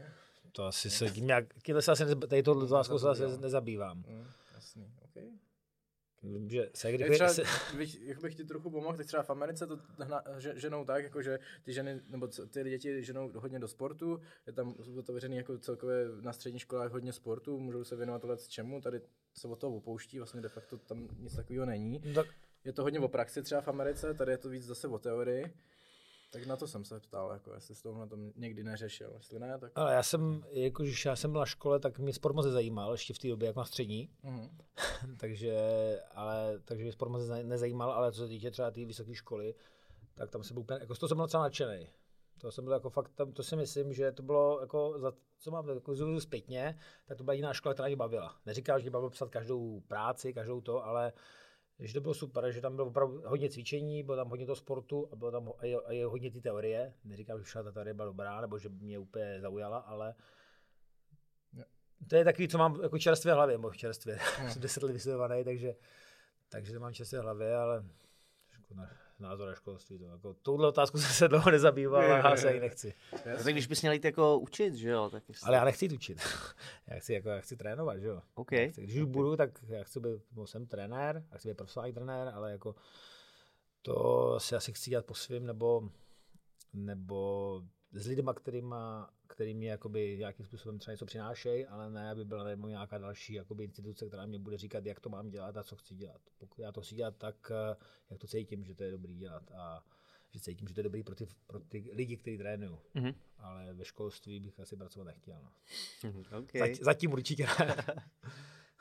To asi se nějak, se asi, tady tohle otázkou se asi nezabývám. Mm, jasný, okay. Že se, kdyby, třeba, se, bych, jak bych ti trochu pomohl, tak třeba v Americe to hna, že, ženou tak, jako že ty ženy, nebo ty děti ženou hodně do sportu, je tam otevřený jako celkově na středních školách hodně sportu, můžou se věnovat let čemu, tady se od toho opouští, vlastně de facto tam nic takového není. no, tak, Je to hodně o praxi třeba v Americe, tady je to víc zase o teorii. Tak na to jsem se ptal, jako jestli jsi tohle tom někdy neřešil. Jestli ne, tak... ale já jsem, jako když já jsem byl na škole, tak mě sport moc nezajímal, ještě v té době, jako na střední. Mhm. takže, ale, takže mě sport moc neza- nezajímal, ale co se týče třeba té vysoké školy, tak tam jsem byl úplně, jako z toho jsem byl docela nadšený. To jsem byl jako fakt, tam, to si myslím, že to bylo jako, za, co mám jako zpětně, tak to byla jiná škola, která mě bavila. Neříkám, že mě bavilo psat každou práci, každou to, ale že to bylo super, že tam bylo opravdu hodně cvičení, bylo tam hodně toho sportu a bylo tam a je, a je hodně ty teorie. Neříkám, že všechna ta teorie byla dobrá, nebo že mě úplně zaujala, ale to je takový, co mám jako čerstvě v hlavě, nebo čerstvě, jsem deset let vysledovaný, takže, takže to mám čerstvě v hlavě, ale na, názor na školství, to jako, touhle otázku jsem se dlouho nezabýval a já se ani nechci. No, tak když bys měl jít jako učit, že jo? Tak jestli... Ale já nechci jít učit. já chci, jako, já chci trénovat, že jo. OK. Já chci, když už budu, tak já chci být, nebo jsem trenér, já chci být profesionální trenér, ale jako to si asi chci dělat po svým, nebo, nebo s lidma, kterýma, který mě jakoby nějakým způsobem třeba něco přinášejí, ale ne, aby byla nebo nějaká další jakoby instituce, která mě bude říkat, jak to mám dělat a co chci dělat. Pokud já to chci dělat tak, eh, jak to cítím, že to je dobrý dělat a že cítím, že to je dobrý pro ty, pro ty lidi, kteří trénují. Mhm. Ale ve školství bych asi pracovat nechtěl. No. Mhm, OK. Zat, zatím určitě ne.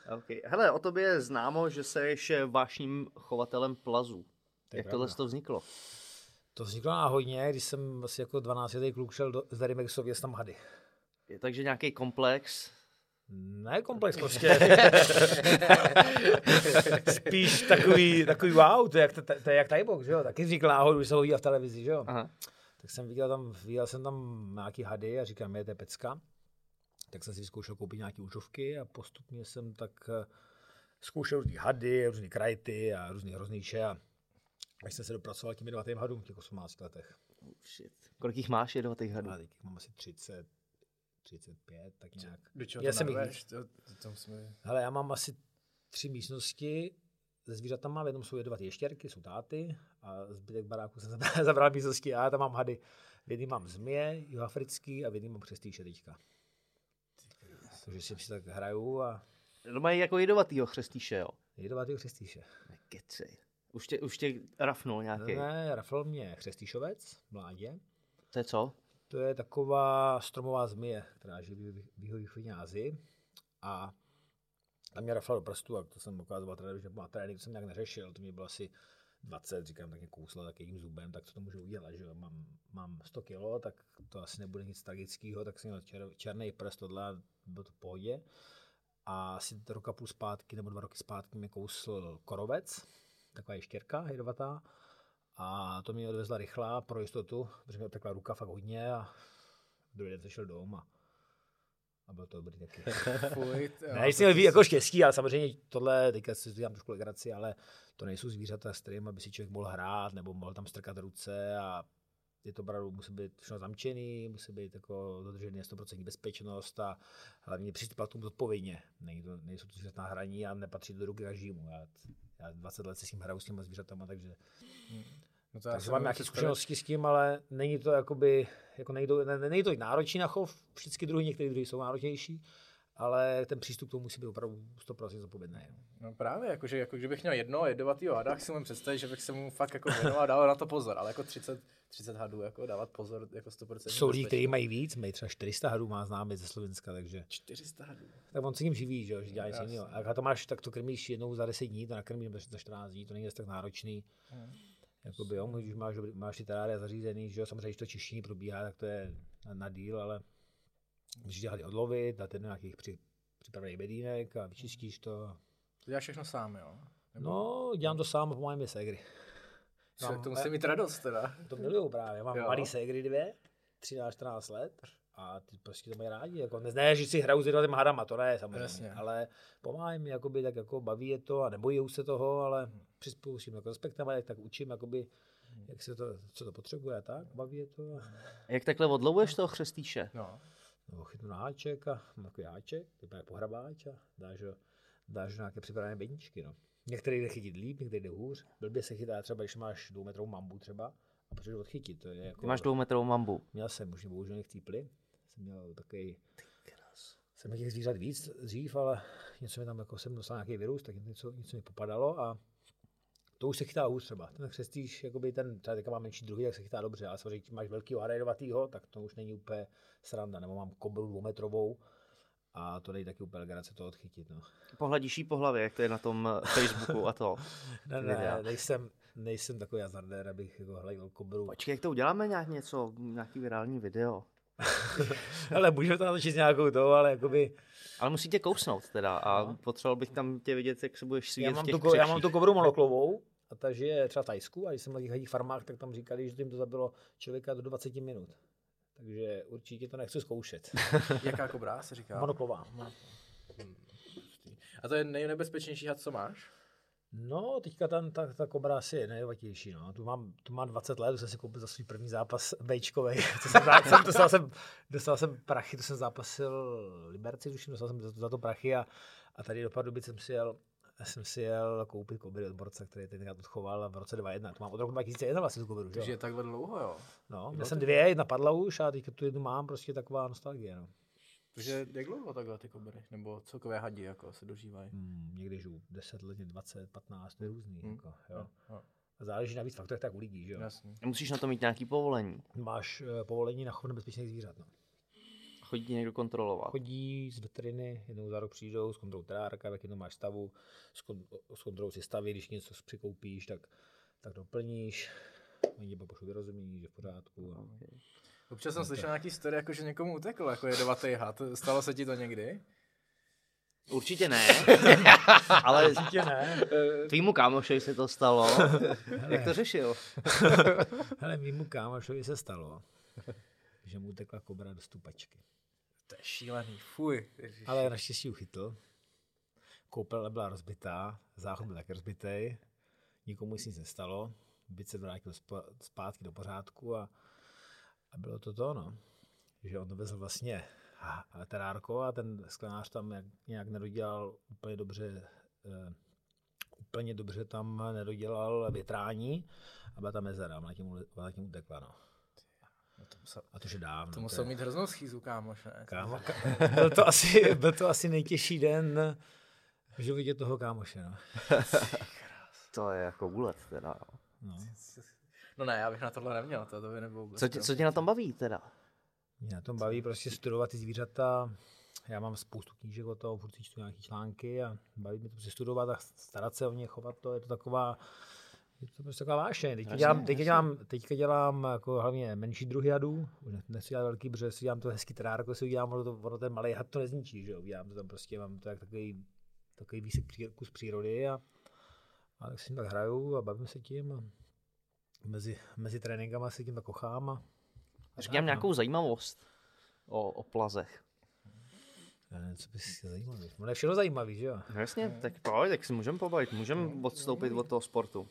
OK. Hele, o tobě je známo, že jsi vášním chovatelem plazů. Jak tohle to vzniklo? To vzniklo náhodně, když jsem asi jako 12 letý kluk šel do, z Verimexově tam hady. Je takže nějaký komplex? Ne komplex prostě. Spíš takový, takový wow, to je jak, to, to je jak tajbox, že jo? Taky vznikl náhodou, že se ho viděl v televizi, že jo? Aha. Tak jsem viděl tam, viděl jsem tam nějaký hady a říkám, je to je pecka. Tak jsem si zkoušel koupit nějaké užovky a postupně jsem tak eh, zkoušel různý hady, různý krajty a různý hrozníče a až jsem se dopracoval k těm jedovatým hadům v těch 18 letech. Oh, shit. Kolik jich máš jedovatých hadů? Teď jich mám asi 30, 35, tak nějak. Do čeho Já to jsem jich narveš? To, to, to jsme... Hele, já mám asi tři místnosti se zvířatama, v jednom jsou jedovaté ještěrky, jsou táty a zbytek baráku jsem zabral, zabral místnosti a já tam mám hady. V jednom mám zmije, jihoafrický a v jednom mám přestýše teďka. Takže si tak hraju a No mají jako jedovatýho chřestíše, jo? jedovatý přestýše. Nekecej. Už tě, už tě rafnul nějaký. Ne, rafl mě přestýšovec, mládě. To je co? To je taková stromová zmije, která živí v jihovýchodní Asii. A tam mě rafla do prstu, a to jsem ukázal trenéru, že má trénink, to jsem nějak neřešil, to mě bylo asi 20, říkám, tak mě kouslo tak jedním zubem, tak co to můžu udělat, že jo? Mám, mám 100 kilo, tak to asi nebude nic tragického, tak jsem měl čer, černý prst, tohle, bylo to v pohodě. A asi roka půl zpátky, nebo dva roky zpátky mě kousl korovec, taková ještěrka jedovatá. A to mě odvezla rychlá pro jistotu, protože mi opekla ruka fakt hodně a druhý den jsem šel domů a, a bylo to dobrý taky. Fuj, ne, to jsem měl jsi- jako štěstí, ale samozřejmě tohle, teďka si dělám trošku legraci, ale to nejsou zvířata, s kterými by si člověk mohl hrát, nebo mohl tam strkat ruce a je to opravdu, musí být všechno zamčený, musí být jako dodržený 100% bezpečnost a hlavně přistupovat k tomu zodpovědně. Není to, nejsou to zvířata na hraní a nepatří do ruky každému. Já, já 20 let se s ním hraju s těma zvířatama, takže No to takže mám nějaké zkušenosti s tím, ale není to jakoby, jako není to, ne, není to náročný na chov, všichni druhy, některé druhy jsou náročnější, ale ten přístup k tomu musí být opravdu 100% zodpovědný. No právě, jakože, jako kdybych měl jedno jedovatýho hada, tak si můžu představit, že bych se mu fakt jako věnoval a dával na to pozor, ale jako 30, 30 hadů, jako dávat pozor jako 100%. Jsou lidi, kteří mají víc, mají třeba 400 hadů, má známý ze Slovenska, takže 400 hadů. tak on se tím živí, že, jo, že dělá něco jiného. A to máš, tak to krmíš jednou za 10 dní, to nakrmíš za 14 dní, to není tak náročný. Hmm. Jakoby, jo, když máš, máš ty terária zařízený, že jo, samozřejmě, když to čištění probíhá, tak to je na, na díl, ale musíš dělat i odlovit, dát ten nějakých při, připravených bedínek a vyčistíš to. To děláš všechno sám, jo? No, dělám to sám, pomáhají mi ségry. Co, Mám- to musí mít radost teda. To miluju právě. Mám Jo. malý ségry dvě, 13-14 let a ty prostě to mají rádi. Jako, ne, ne, že si hrajou s jednotlivými hadama, to ne samozřejmě, Jasně. ale pomáhají mi, jakoby, tak jako baví je to a nebojí se toho, ale přizpůsobím jako respektem, jak tak učím, jakoby, jak se to, co to potřebuje a tak, baví je to. A, Jak takhle odlovuješ toho chřestýše? No. No, chytnu na háček a mám takový háček, vypadá jako hrabáč a dáš dáš nějaké připravené bedničky. No. Některý jde chytit líp, některý jde hůř. Blbě se chytá třeba, když máš dvoumetrovou mambu třeba a potřebuješ odchytit. To je jako, Ty máš dvoumetrovou mambu. Měl jsem, už mě bohužel nectípli. Jsem měl takový... Jsem měl těch zvířat víc dřív, ale něco mi tam jako jsem dostal nějaký virus, tak něco, něco mi popadalo a to už se chytá hůř třeba. Ten křestíš, jakoby ten, třeba teďka mám menší druhý, tak se chytá dobře, ale samozřejmě, když máš velký harajedovatýho, tak to už není úplně sranda, nebo mám kobru dvoumetrovou a to není taky úplně legrace to odchytit. No. Pohladíš jí po hlavě, jak to je na tom eh, Facebooku a to. Ne, ne, nejsem, nejsem takový hazardér, abych jako hledal kobru. Počkej, jak to uděláme nějak něco, nějaký virální video. Ale můžeme tam natočit nějakou to, ale jakoby, Ale musí tě kousnout teda a potřeboval bych tam tě vidět, jak se budeš svíjet já mám, tu, já mám tu kobru monoklovou a ta žije třeba v Tajsku a když jsem na těch farmách, tak tam říkali, že jim to zabilo člověka do 20 minut. Takže určitě to nechci zkoušet. Jaká kobra se říká? Monoklová. A to je nejnebezpečnější had, co máš? No, teďka tam ta, ta kobra asi je nejvatější. No. Tu, mám, tu mám 20 let, jsem si koupil za svůj první zápas Bčkovej. To jsem, jsem, dostal, jsem, dostal jsem prachy, to jsem zápasil Liberci, tuším, dostal jsem za, za to prachy a, a tady do Pardubic jsem si jel jsem si jel koupit kobry od borce, který tenkrát odchoval v roce 2001. To mám od roku 2001 vlastně tu kobru. že jo? Takže je takhle dlouho, jo. No, měl jsem dvě, jedna padla už a teďka tu jednu mám, prostě taková nostalgie. No. Takže jak dlouho takhle ty kobry? Nebo celkové hadi jako se dožívají? Hmm, někdy žiju 10 let, 20, 15, to je různý. Hmm. Jako, jo. jo. A záleží na víc faktorech, tak u lidí, že jo. Jasně. Musíš na to mít nějaký povolení. Máš uh, povolení na chov nebezpečných zvířat. No. Chodí někdo kontrolovat. Chodí z veteriny, jednou za rok přijdou s kontrolou terárka, jak jednou máš stavu, kontrolou si stavy, když něco přikoupíš, tak, tak doplníš, oni tě pak pošlou vyrozumění, že v pořádku. A... Občas jsem slyšel nějaký story, jako že někomu utekl, jako jedovatý had. Stalo se ti to někdy? Určitě ne, ale Určitě ne. tvýmu kámošovi se to stalo. Jak to řešil? Hele, mýmu kámošovi se stalo, že mu tekla kobra do stupačky. To je šílený, fuj. Ježiš. Ale naštěstí ji chytl. Koupele byla rozbitá, záchod byl taky rozbitý, nikomu nic nestalo, byt se vrátil zpátky do pořádku a, a bylo to to, no. Že on to vezl vlastně terárko a ten sklenář tam jak, nějak nedodělal úplně dobře eh, úplně dobře tam nedodělal větrání a byla tam mezera, ona tím, ona tím utekla, no. No to musel, A to, že dávno. to je- musel mít hroznou schýzu, kámoš, ne? Kámo, ka- byl, to asi, byl to asi nejtěžší den v životě toho kámoše. No. To je jako úlet teda. No. No ne, já bych na tohle neměl, to, to by nebylo vůbec Co tě, co tě na tom baví teda? Mě na tom baví prostě studovat ty zvířata. Já mám spoustu knížek o tom, furt si čtu nějaké články a baví mě to prostě studovat a starat se o ně, chovat to. Je to taková, je to prostě taková vášeň. Teďka dělám, teďka dělám, teďka dělám jako hlavně menší druhy ne- nechci dělat velký, protože si dělám to hezký terárko, si udělám, ono, to, ono ten malý had to nezničí, že jo, udělám to tam prostě, mám to jak takový, takový výsek kus přírody a, a tak si tím tak hraju a bavím se tím a mezi, mezi tréninkama si tím tak kochám a, a Říkám nějakou zajímavost o, o plazech. Já nevím, co bys zajímavý. Ono je všechno zajímavý, že jo? No jasně, tak pojď, tak si můžeme pobavit, můžeme odstoupit od toho sportu.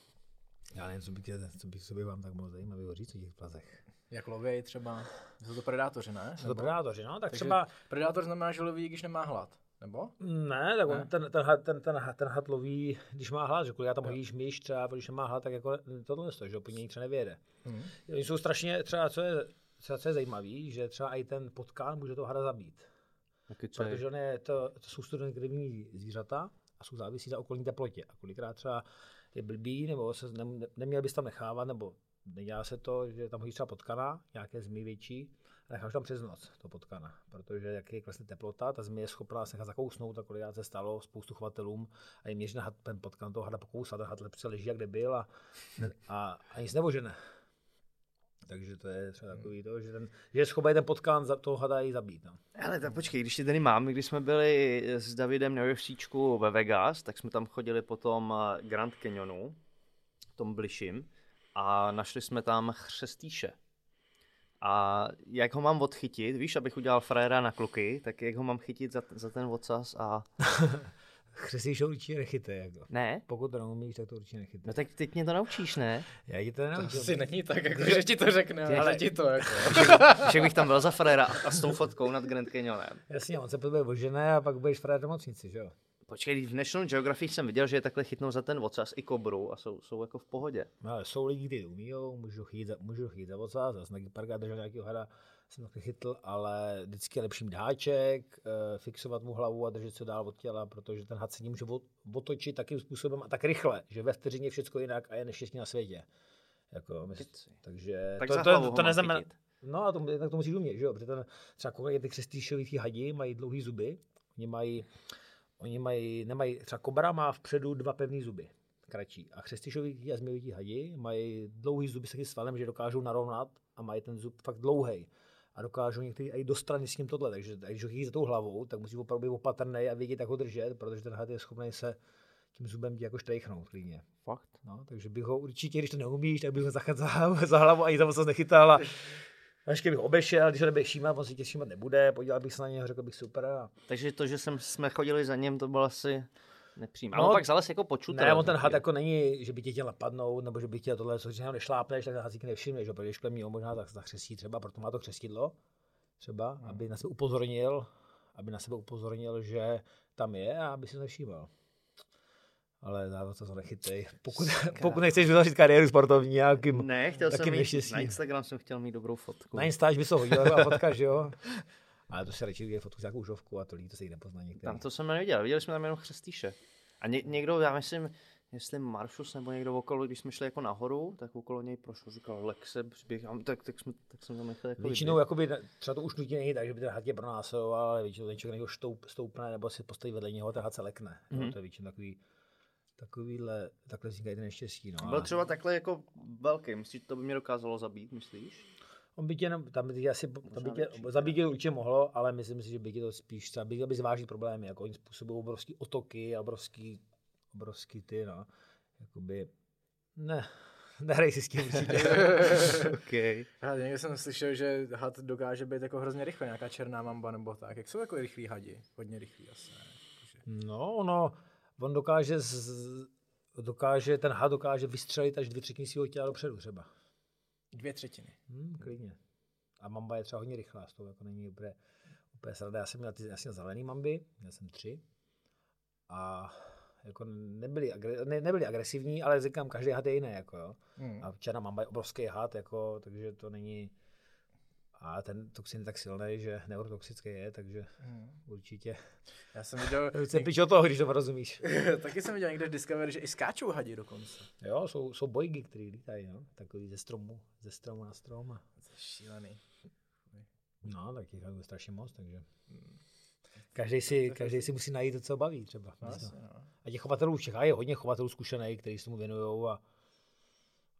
Já nevím, co bych, co bych, co bych vám tak mohl zajímavého říct o těch plazech. Jak lověj třeba. Jsou to predátoři, ne? Jsou to predátoři, no? Tak Takže třeba... Predátor znamená, že loví, když nemá hlad. Nebo? Ne, tak on, Ne? ten, ten, ten, ten, had- ten had loví, když má hlad, že kolikrát tam hodíš myš třeba, když nemá hlad, tak jako tohle stojí, že něj třeba nevěde. Mhm. Oni jsou strašně, třeba co je, třeba co je zajímavý, že třeba i ten potkán může toho hada zabít. Taky co Protože je? on je, to, to jsou studenkrevní zvířata a jsou závisí na okolní teplotě. A kolikrát třeba je blbý, nebo se ne, ne, neměl bys tam nechávat, nebo nedělá se to, že tam hodíš třeba potkana, nějaké zmy větší, a necháš tam přes noc to potkana. Protože jak je klesne teplota, ta zmy je schopná se nechat zakousnout, a kolikrát se stalo spoustu chovatelům a jim měří na ten potkan toho hada pokousat, ten had lepce leží, jak kde byl a, a, a nic nevožene. Takže to je třeba takový to, že, ten, že je schopný ten potkán za toho hada i zabít. No. Ale tak počkej, když tě tady mám, když jsme byli s Davidem na UFCčku ve Vegas, tak jsme tam chodili po tom eh, Grand Canyonu, tom bližším, a našli jsme tam chřestýše. A jak ho mám odchytit, víš, abych udělal frajera na kluky, tak jak ho mám chytit za, za ten odsaz a... Chřestíš ho určitě nechytej. Jako. Ne? Pokud to neumíš, tak to určitě nechytej. No tak teď mě to naučíš, ne? Já ti to nenaučím. Asi není tak, jako, že ti to řekne, ale, Ale- ti to jako. Že bych tam byl za frajera a s tou fotkou nad Grand Canyonem. Jasně, on se bude ožené a pak budeš frajer v nemocnici, že jo? Počkej, v National Geographic jsem viděl, že je takhle chytnou za ten ocas i kobru a jsou, jsou jako v pohodě. No, ale jsou lidi, kteří to umíjou, můžu chytit, za- můžu chytit za ocas, zase na parka držel nějakého hada, jsem taky chytl, ale vždycky je lepší mít háček, eh, fixovat mu hlavu a držet se dál od těla, protože ten had se může otočit takým způsobem a tak rychle, že ve vteřině je všechno jinak a je neštěstí na světě. Jako, mysl, takže Tak to, to, to, to neznamená. No a to, tak to musíš umět, že jo? Protože ten, třeba koukej, ty křestýšový ty hadi mají dlouhý zuby, oni mají, oni mají, nemají, třeba kobra má vpředu dva pevné zuby, kratší. A křestýšový a zmijový hadi mají dlouhý zuby s takým svalem, že dokážou narovnat a mají ten zub fakt dlouhý. A dokážou někteří i do strany s tím tohle, takže když ho chytí za tou hlavou, tak musí opravdu být opatrný a vědět, jak ho držet, protože ten had je schopný se tím zubem ti jako štrejchnout klidně. Fakt? No, takže bych ho určitě, když to neumíš, tak bych ho zachat za, hlavu ani tam se nechytal. A a ještě bych obešel, když ho nebudeš všímat, on si tě všímat nebude, podíval bych se na něho, řekl bych super. A... Takže to, že jsem, jsme chodili za ním, to bylo asi nepřímé. No, No, pak zales jako počutil. Ne, on ten had jako není, že by tě chtěl napadnout, nebo že by chtěl tohle, co ho nešlápneš, tak ten si nevšimne, že protože když kolem něho možná tak zachřestí třeba, proto má to křestidlo, třeba, Hmm. aby na sebe upozornil, aby na sebe upozornil, že tam je a aby si to nevšímal. Ale závod to nechytej. Pokud, pokud nechceš vytvořit kariéru sportovní nějakým, Ne, chtěl jsem mít, neštěstí. na Instagram jsem chtěl mít dobrou fotku. Na Instač by se ho hodil a fotka, že jo? Ale to se radši vidět fotku s nějakou žovku a to lidi to se jich nepozná některý. Tam to jsem neviděl, viděli jsme tam jenom chřestýše. A ně, někdo, já myslím, jestli Maršus nebo někdo okolo, když jsme šli jako nahoru, tak okolo něj prošel, říkal Lexe, přiběh, tak, tak, jsme, tak jsem tam nechal jako Většinou vyběh. jakoby, třeba to už nutně není tak, že by ten had tě pronásledoval, ale většinou ten člověk stoup, stoupne nebo si postaví vedle něho, ten had se lekne. Mm-hmm. Mhm. To je většinou takový, takovýhle, takhle vznikají ty neštěstí. No. Byl ale třeba takhle jako velký, myslíš, že to by mě dokázalo zabít, myslíš? On by tě, jenom- tam by tě asi, tam by tě, větší. zabít tě určitě mohlo, ale myslím si, že by tě to spíš, třeba by, by zvážit problémy, jako oni způsobují obrovský otoky, a obrovský, obrovský ty, no, jakoby, ne, nehraj si s tím určitě. okay. Já někde jsem slyšel, že had dokáže být jako hrozně rychle, nějaká černá mamba nebo tak. Jak jsou jako rychlí hadi? Hodně rychlí asi. Jakože- No, ono, on dokáže, z, dokáže, ten had dokáže vystřelit až dvě třetiny svého těla dopředu třeba. Dvě třetiny. Hmm, klidně. A mamba je třeba hodně rychlá, z toho jako není úplně, úplně sranda. Já jsem měl ty jasně zelený mamby, měl jsem tři. A jako nebyli, agre, ne, nebyli agresivní, ale říkám, každý had je jiný, jako jo. Hmm. A černá mamba je obrovský had, jako, takže to není, a ten toxin je tak silný, že neurotoxický je, takže Hmm. určitě. Já jsem viděl, Se pič o toho, když to rozumíš. taky jsem viděl někde v Discovery, že i skáčou hadi dokonce. Jo, jsou, jsou bojgy, které lítají, no. Takový ze stromu, ze stromu na strom. a- To je šílený. No, tak těch je strašně moc, takže. Každý si, každý si musí najít to, co baví třeba. No, asi, no. A těch chovatelů v Čechách je hodně chovatelů zkušených, kteří se tomu věnují a,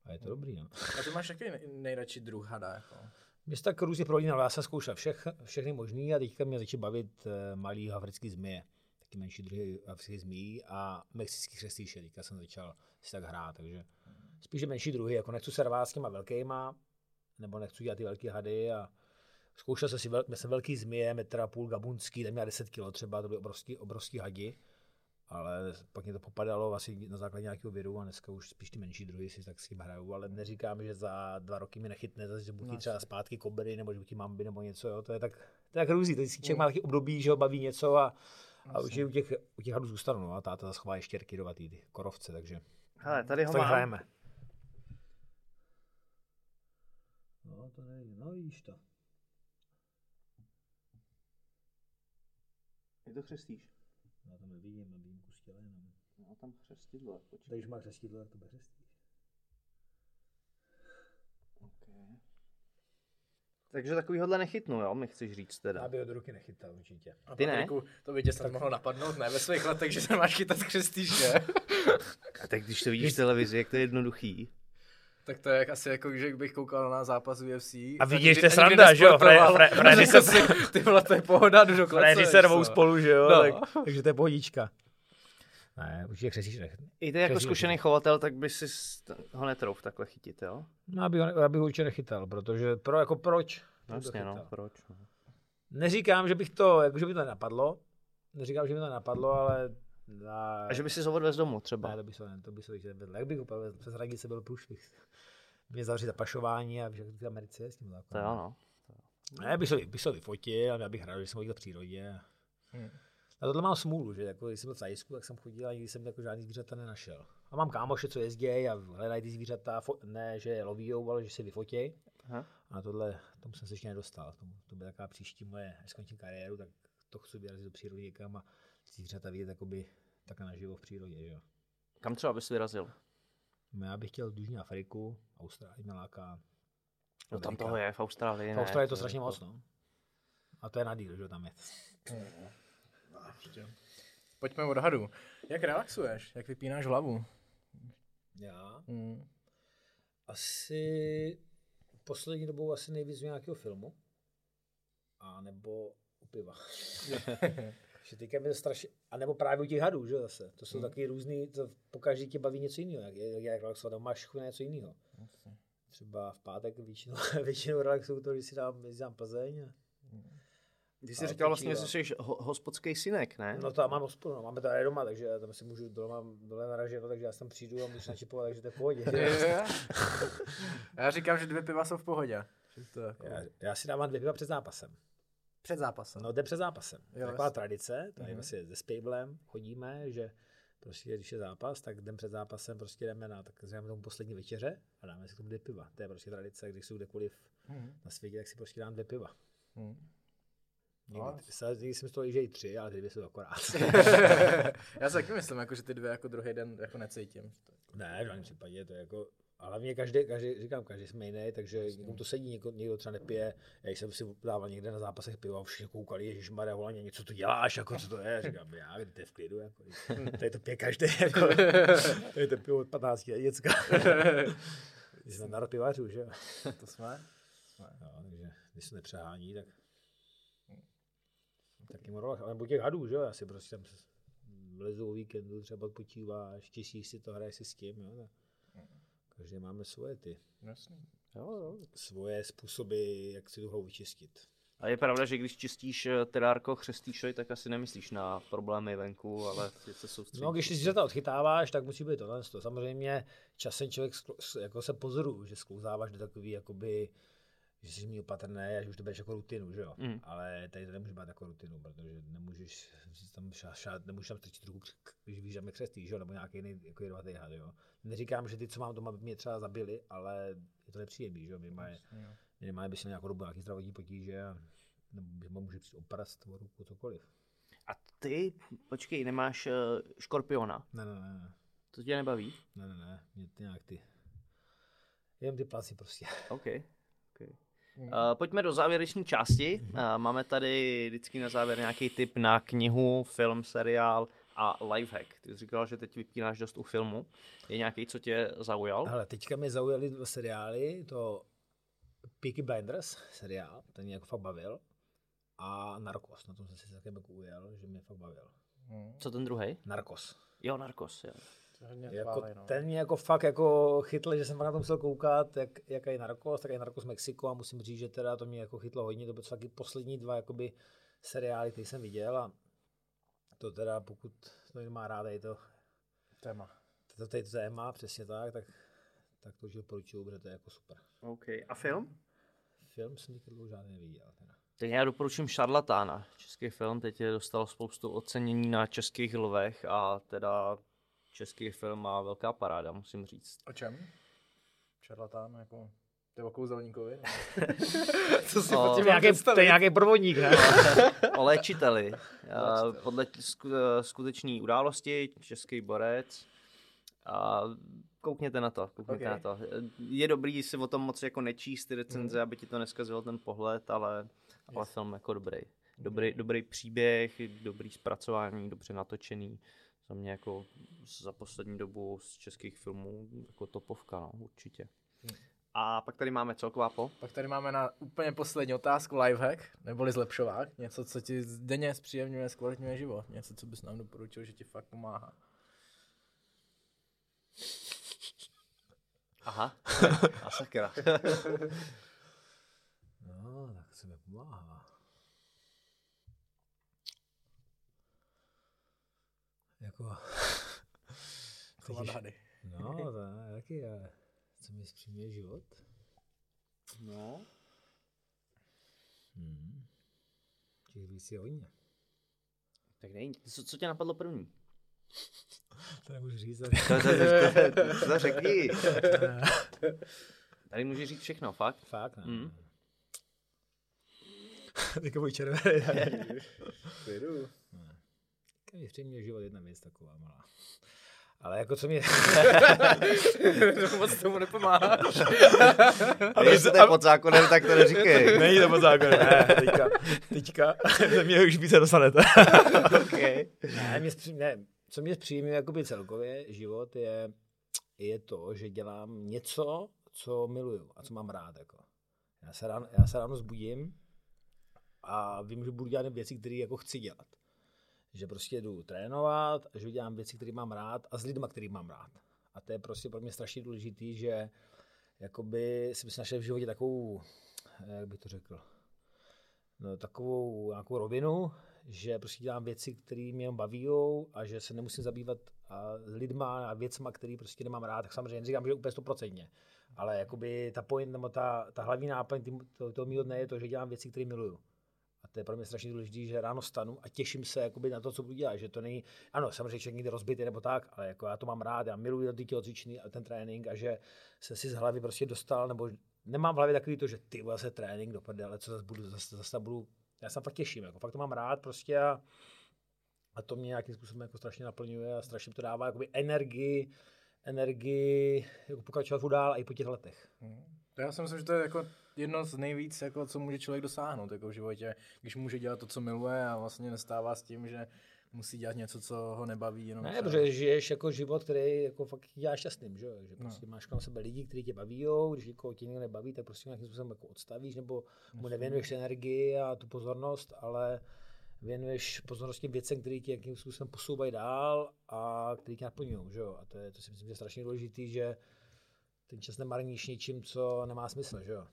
a je to dobrý. No. A ty máš jaký nej- nejradši druh hada? Jako? Mě se tak různě provodí, ale já jsem zkoušel všech, všechny možný a teďka mě začíná bavit eh, malý africký zmije. Taky menší druhy afrických zmí a mexický křestýše. Teďka jsem začal si tak hrát, takže spíš menší druhy, jako nechci se rvát s těma velkýma, nebo nechci dělat ty velký hady a zkoušel jsem si, vel, jsem velký zmije, metra půl gabunský, ten měl 10 kg třeba, to byly obrovský, obrovský hadi, ale pak mě to popadalo asi na základě nějakého viru a dneska už spíš ty menší druhy si tak s tím hraju, ale neříkám, že za dva roky mi nechytne, zase, že budu chtít třeba zpátky kobry nebo že budu chtít mamby nebo něco, jo, to je tak, to je tak různý, to vždycky člověk má taky období, že ho baví něco a, a už u těch, u těch hadů zůstanu, no a táta zase chová štěrky dovatý, ty korovce, takže Hele, tady ho tak mám. hrajeme. No, to nejde, no vidíš to. Je to chřestíš? Já tam nevidím, vidím kus těla jenom. No tam chřestidlo, počkej. Když má křestidlo, tak to bude křestit. Okay. Takže takovýhodle nechytnu, jo, mi chceš říct teda. Aby ho do ruky nechytal určitě. A Ty ne? Patriku, to by tě snad mohlo napadnout, ne ve svých letech, že se máš chytat křestýše. A tak když to vidíš v televizi, jak to je jednoduchý. Tak to je jak asi jako, že bych koukal na zápas UFC. A vidíš, nikdy- to je nikdy sranda, že jo? Řekl se- si, ty vole, to je pohoda, jdu do klece. Se rvou spolu, že jo? No. Tak, takže to je pohodička. Ne, určitě křesíš nech. I ty jako zkušený chovatel, tak by si ho netrouf takhle chytit, jo? No, aby ho, aby ho určitě nechytal, protože pro, jako proč? No, Jasně, no, chytal. proč? no. Neříkám, že bych to, jako že by to nenapadlo. Neříkám, že by to napadlo, ale... Na... A že by si ho odvez domů třeba. Ne, to by se, to by se nevedlo. Jak bych úplně přes hranice byl průšvih. Mě zavřít za pašování a všechny ty Americe s tím To zákonem. jo, no. Ne, bych se, bych se vyfotil, ale já bych rád, že jsem chodil v přírodě. Hmm. A tohle mám smůlu, že jako, když jsem byl v Tajsku, tak jsem chodil a nikdy jsem jako žádný zvířata nenašel. A mám kámoše, co jezdí a hledají ty zvířata, ne, že je lovíjou, ale že si vyfotěj. Aha. A na tohle, tomu jsem se ještě nedostal. Tomu, to bude taková příští moje, až skončím kariéru, tak to chci vyrazit do přírody někam a zvířata vidět jakoby takhle naživo v přírodě, že jo. Kam třeba bys vyrazil? No, Já bych chtěl Jižní Afriku, Austrálii mě láká. No tam toho je v Austrálii. V Austrálii je to strašně moc, no. A to je na díl, že jo, tam je. Pojďme od hadu. Jak relaxuješ? Jak vypínáš hlavu? Já Hmm. asi poslední dobou asi nejvíc z nějakého filmu. A nebo u piva. že teďka mi to strašně, a nebo právě u těch hadů, že zase. To jsou taky různý, to po každý tě baví něco jiného, jak, jak, jak relaxovat, nebo máš chuť na něco jiného. Třeba v pátek většinou, většinou relaxuju to, když si dám, když si dám Plzeň. A, Ty jsi říkal vlastně, že jsi ho- hospodský synek, ne? no to já mám hospodu, no, máme to tady doma, takže já tam si můžu, dole mám dole naraženo, takže já tam přijdu a můžu načipovat, takže to je v pohodě. Já říkám, že dvě piva jsou v pohodě. Že to jako... já, já, si dávám dvě piva před zápasem. Před zápasem. No, jde před zápasem. Jo, Taková jasně. tradice, to je Mhm. vlastně se Spablem chodíme, že prostě když je zápas, tak den před zápasem prostě jdeme na tak říkáme tomu poslední večeře a dáme si k tomu dvě piva. To je prostě tradice, když jsou kdekoliv Mhm. na světě, tak si prostě dám dvě piva. Mhm. Někdy, No. se- někdy jsem z toho že i tři, ale ty dvě jsou akorát. Já si taky myslím, jako, že ty dvě jako druhý den jako necítím. ne, v žádném případě, to je jako a hlavně každý, každý, říkám, každý jsme jiný, takže někomu to sedí, někdo, někdo třeba nepije. Já jsem si dával někde na zápasech piva a všichni koukali, Ježíš Maria, volaně, něco tu děláš, jako co to je? Říkám, já, je v klidu, jako, tady to pije každý, jako, tady to pivo od 15 let děcka. Jsme národ pivařů, že jo? To jsme? Jo, takže když se nepřehání, tak tak jim role, ale nebo těch hadů, že jo, já si prostě tam vlezu o víkendu, třeba odpočíváš, těšíš si to, hraješ si s tím, jo, tak každý máme svoje ty, Jasně. Jo, jo. svoje způsoby, jak si tu hlavu vyčistit. A je pravda, že když čistíš eh, terárko chřestíšoj, tak asi nemyslíš na problémy venku, ale ty se soustředíš. No, když si zvířata odchytáváš, tak musí být tohle. To. Samozřejmě časem člověk sklo, jako se pozoruje, že sklouzáváš do takový, jakoby, že jsi méně opatrný a že už to bereš jako rutinu, že jo? Mm. Ale tady to nemůže být jako rutinu, protože nemůžeš si tam šát, šát, nemůžeš tam strčit ruku, když víš, že mi křestí, že jo? Nebo nějaký jiný jako jedovatý had, jo? Neříkám, že ty, co mám doma, by mě třeba zabili, ale je to nepříjemný, že jo? Minimálně, minimálně by si měl nějakou dobu nějaký zdravotní potíže a nebo může přijít operat o ruku, cokoliv. A ty, počkej, nemáš eh, škorpiona. Ne, ne, ne. To tě nebaví? Ne, ne, ne, mě ty nějak ty. Jen ty placi prostě. OK. okay. Uh, pojďme do závěrečné části. Uh, máme tady vždycky na závěr nějaký tip na knihu, film, seriál a lifehack. Ty jsi říkal, že teď vypínáš dost u filmu. Je nějaký, co tě zaujal? Hele, teďka mě zaujaly dva seriály, to Peaky Blinders seriál, ten mě jako fakt bavil. A Narcos, na tom jsem si také jako ujel, že mě fakt bavil. Co ten druhý? Narcos. Jo, Narcos, jo. Jako, ten mě jako fakt jako chytl, že jsem fakt na to musel koukat, jak, jak je Narcos, tak je Narcos Mexiko a musím říct, že teda to mě jako chytlo hodně, to byly taky poslední dva jakoby seriály, které jsem viděl a to teda pokud to někdo má rád, je to Téma. to, to, to téma, přesně tak, tak, tak to už doporučuju, protože to je jako super. OK. A film? Film jsem teďka dlouho žádný neviděl. Teda. Tak já doporučím Šarlatána. Český film teď je dostal spoustu ocenění na českých lvech a teda český film má velká paráda, musím říct. O čem? Šarlatán, jako... To je o kouzelníkovi? Co si O- pod tím nějaký, to je nějaký provodník, ne? O léčiteli. Podle sku- skutečné události, český borec. A koukněte na to, koukněte Ok. na to. Je dobrý si o tom moc jako nečíst ty recenze, aby ti to neskazilo ten pohled, ale, ale film jako dobrý. Dobrý, dobrý příběh, dobrý zpracování, dobře natočený. Za mě jako za poslední dobu z českých filmů jako topovka, no, určitě. A pak tady máme celková po. Pak tady máme na úplně poslední otázku lifehack, neboli zlepšovák. Něco, co ti denně zpříjemňuje, zkvalitňuje život. Něco, co bys nám doporučil, že ti fakt pomáhá. Aha. A sakra. No, tak se mi pomáhá. Jako... Kamarády. No, to je taky, ale co mi zpříjemňuje život? No. Hmm. Těch věcí je hodně. Tak dej, co, co tě napadlo první? To nemůžu říct. To, to, to, to, to řekni. Tady můžeš říct všechno, fakt. Fakt, ne? Mm. Teďka buď červený. Klidu. Když příjemně život jedna věc taková malá. Ale jako co mě... Moc tomu nepomáháš. Ale jestli to je pod zákonem, tak to neříkej. Není to pod zákonem, ne, teďka, teďka, ze mě už více dostanete. okay. ne, mě ne, co mě zpříjemňuje jakoby celkově život je, je to, že dělám něco, co miluju a co mám rád. Jako. Já, se ráno, já se ráno zbudím a vím, že budu dělat věci, které jako chci dělat. Že prostě jdu trénovat, že dělám věci, které mám rád a s lidmi, který mám rád. A to je prostě pro mě strašně důležitý, že jakoby si myslím našel v životě takovou, jak bych to řekl, no, takovou nějakou rovinu, že prostě dělám věci, které mě baví a že se nemusím zabývat a lidma a věcma, které prostě nemám rád, tak samozřejmě neříkám, že úplně stoprocentně. Ale jakoby ta point, nebo ta, ta hlavní náplň toho to, mého dne je to, že dělám věci, které miluju. To je pro mě strašně důležité, že ráno stanu a těším se jakoby na to, co budu dělat. Že to není, ano, samozřejmě člověk někdy rozbitý nebo tak, ale jako já to mám rád, já miluji ty tělocvičný a ten trénink a že se si z hlavy prostě dostal, nebo nemám v hlavě takový to, že ty se trénink do prdele, co zase budu, zase, zase budu, já se fakt těším, jako fakt to mám rád prostě a, a to mě nějakým způsobem jako strašně naplňuje a strašně to dává jakoby energii, energii jako pokračovat dál a i po těch letech. Hmm. Já si myslím, že to je jako jedno z nejvíc, jako, co může člověk dosáhnout jako v životě, když může dělat to, co miluje a vlastně nestává s tím, že musí dělat něco, co ho nebaví. Jenom ne, protože žiješ jako život, který jako fakt dělá šťastným, že, že prostě no. máš kolem sebe lidi, kteří tě baví, když někoho tě někdo nebaví, tak prostě nějakým způsobem jako odstavíš nebo mu nevěnuješ energii a tu pozornost, ale věnuješ pozornost těm věcem, které tě nějakým způsobem posouvají dál a který tě naplňují. Že jo? A to, je, to si myslím, že je strašně důležité, že ten čas nemarníš něčím, co nemá smysl. Že jo?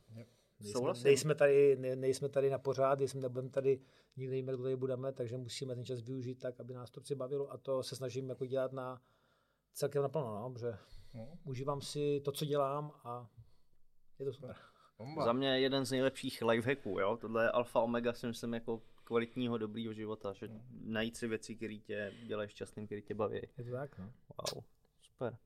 Nejsme, nejsme, tady, ne, nejsme tady na pořád, nejsme nebudeme tady, nikdy nevíme, kdo tady budeme, takže musíme ten čas využít tak, aby nás to bavilo a to se snažím jako dělat na celkem naplno, no, že hmm. užívám si to, co dělám a je to super. Bomba. Za mě jeden z nejlepších lifehacků, jo? Tohle je alfa omega, si myslím, jako kvalitního, dobrýho života, že hmm. najít si věci, které tě dělají šťastným, které tě baví. Je to tak, no. Wow, super.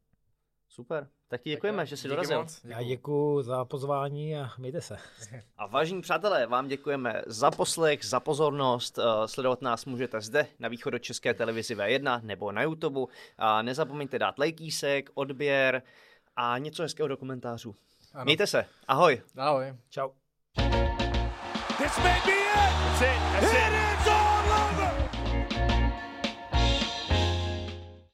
Super. Tak ti děkujeme, tak že jsi dorazil. Moc. Já děkuji za pozvání a mějte se. A vážení přátelé, vám děkujeme za poslech, za pozornost. Eh, sledovat nás můžete zde na východu České televizi V1 nebo na YouTube. A nezapomeňte dát lajkísek, odběr a něco hezkého do komentářů. Ano. Mějte se. Ahoj. Ahoj. Čau. This may be it. That's it. That's it. it. Is all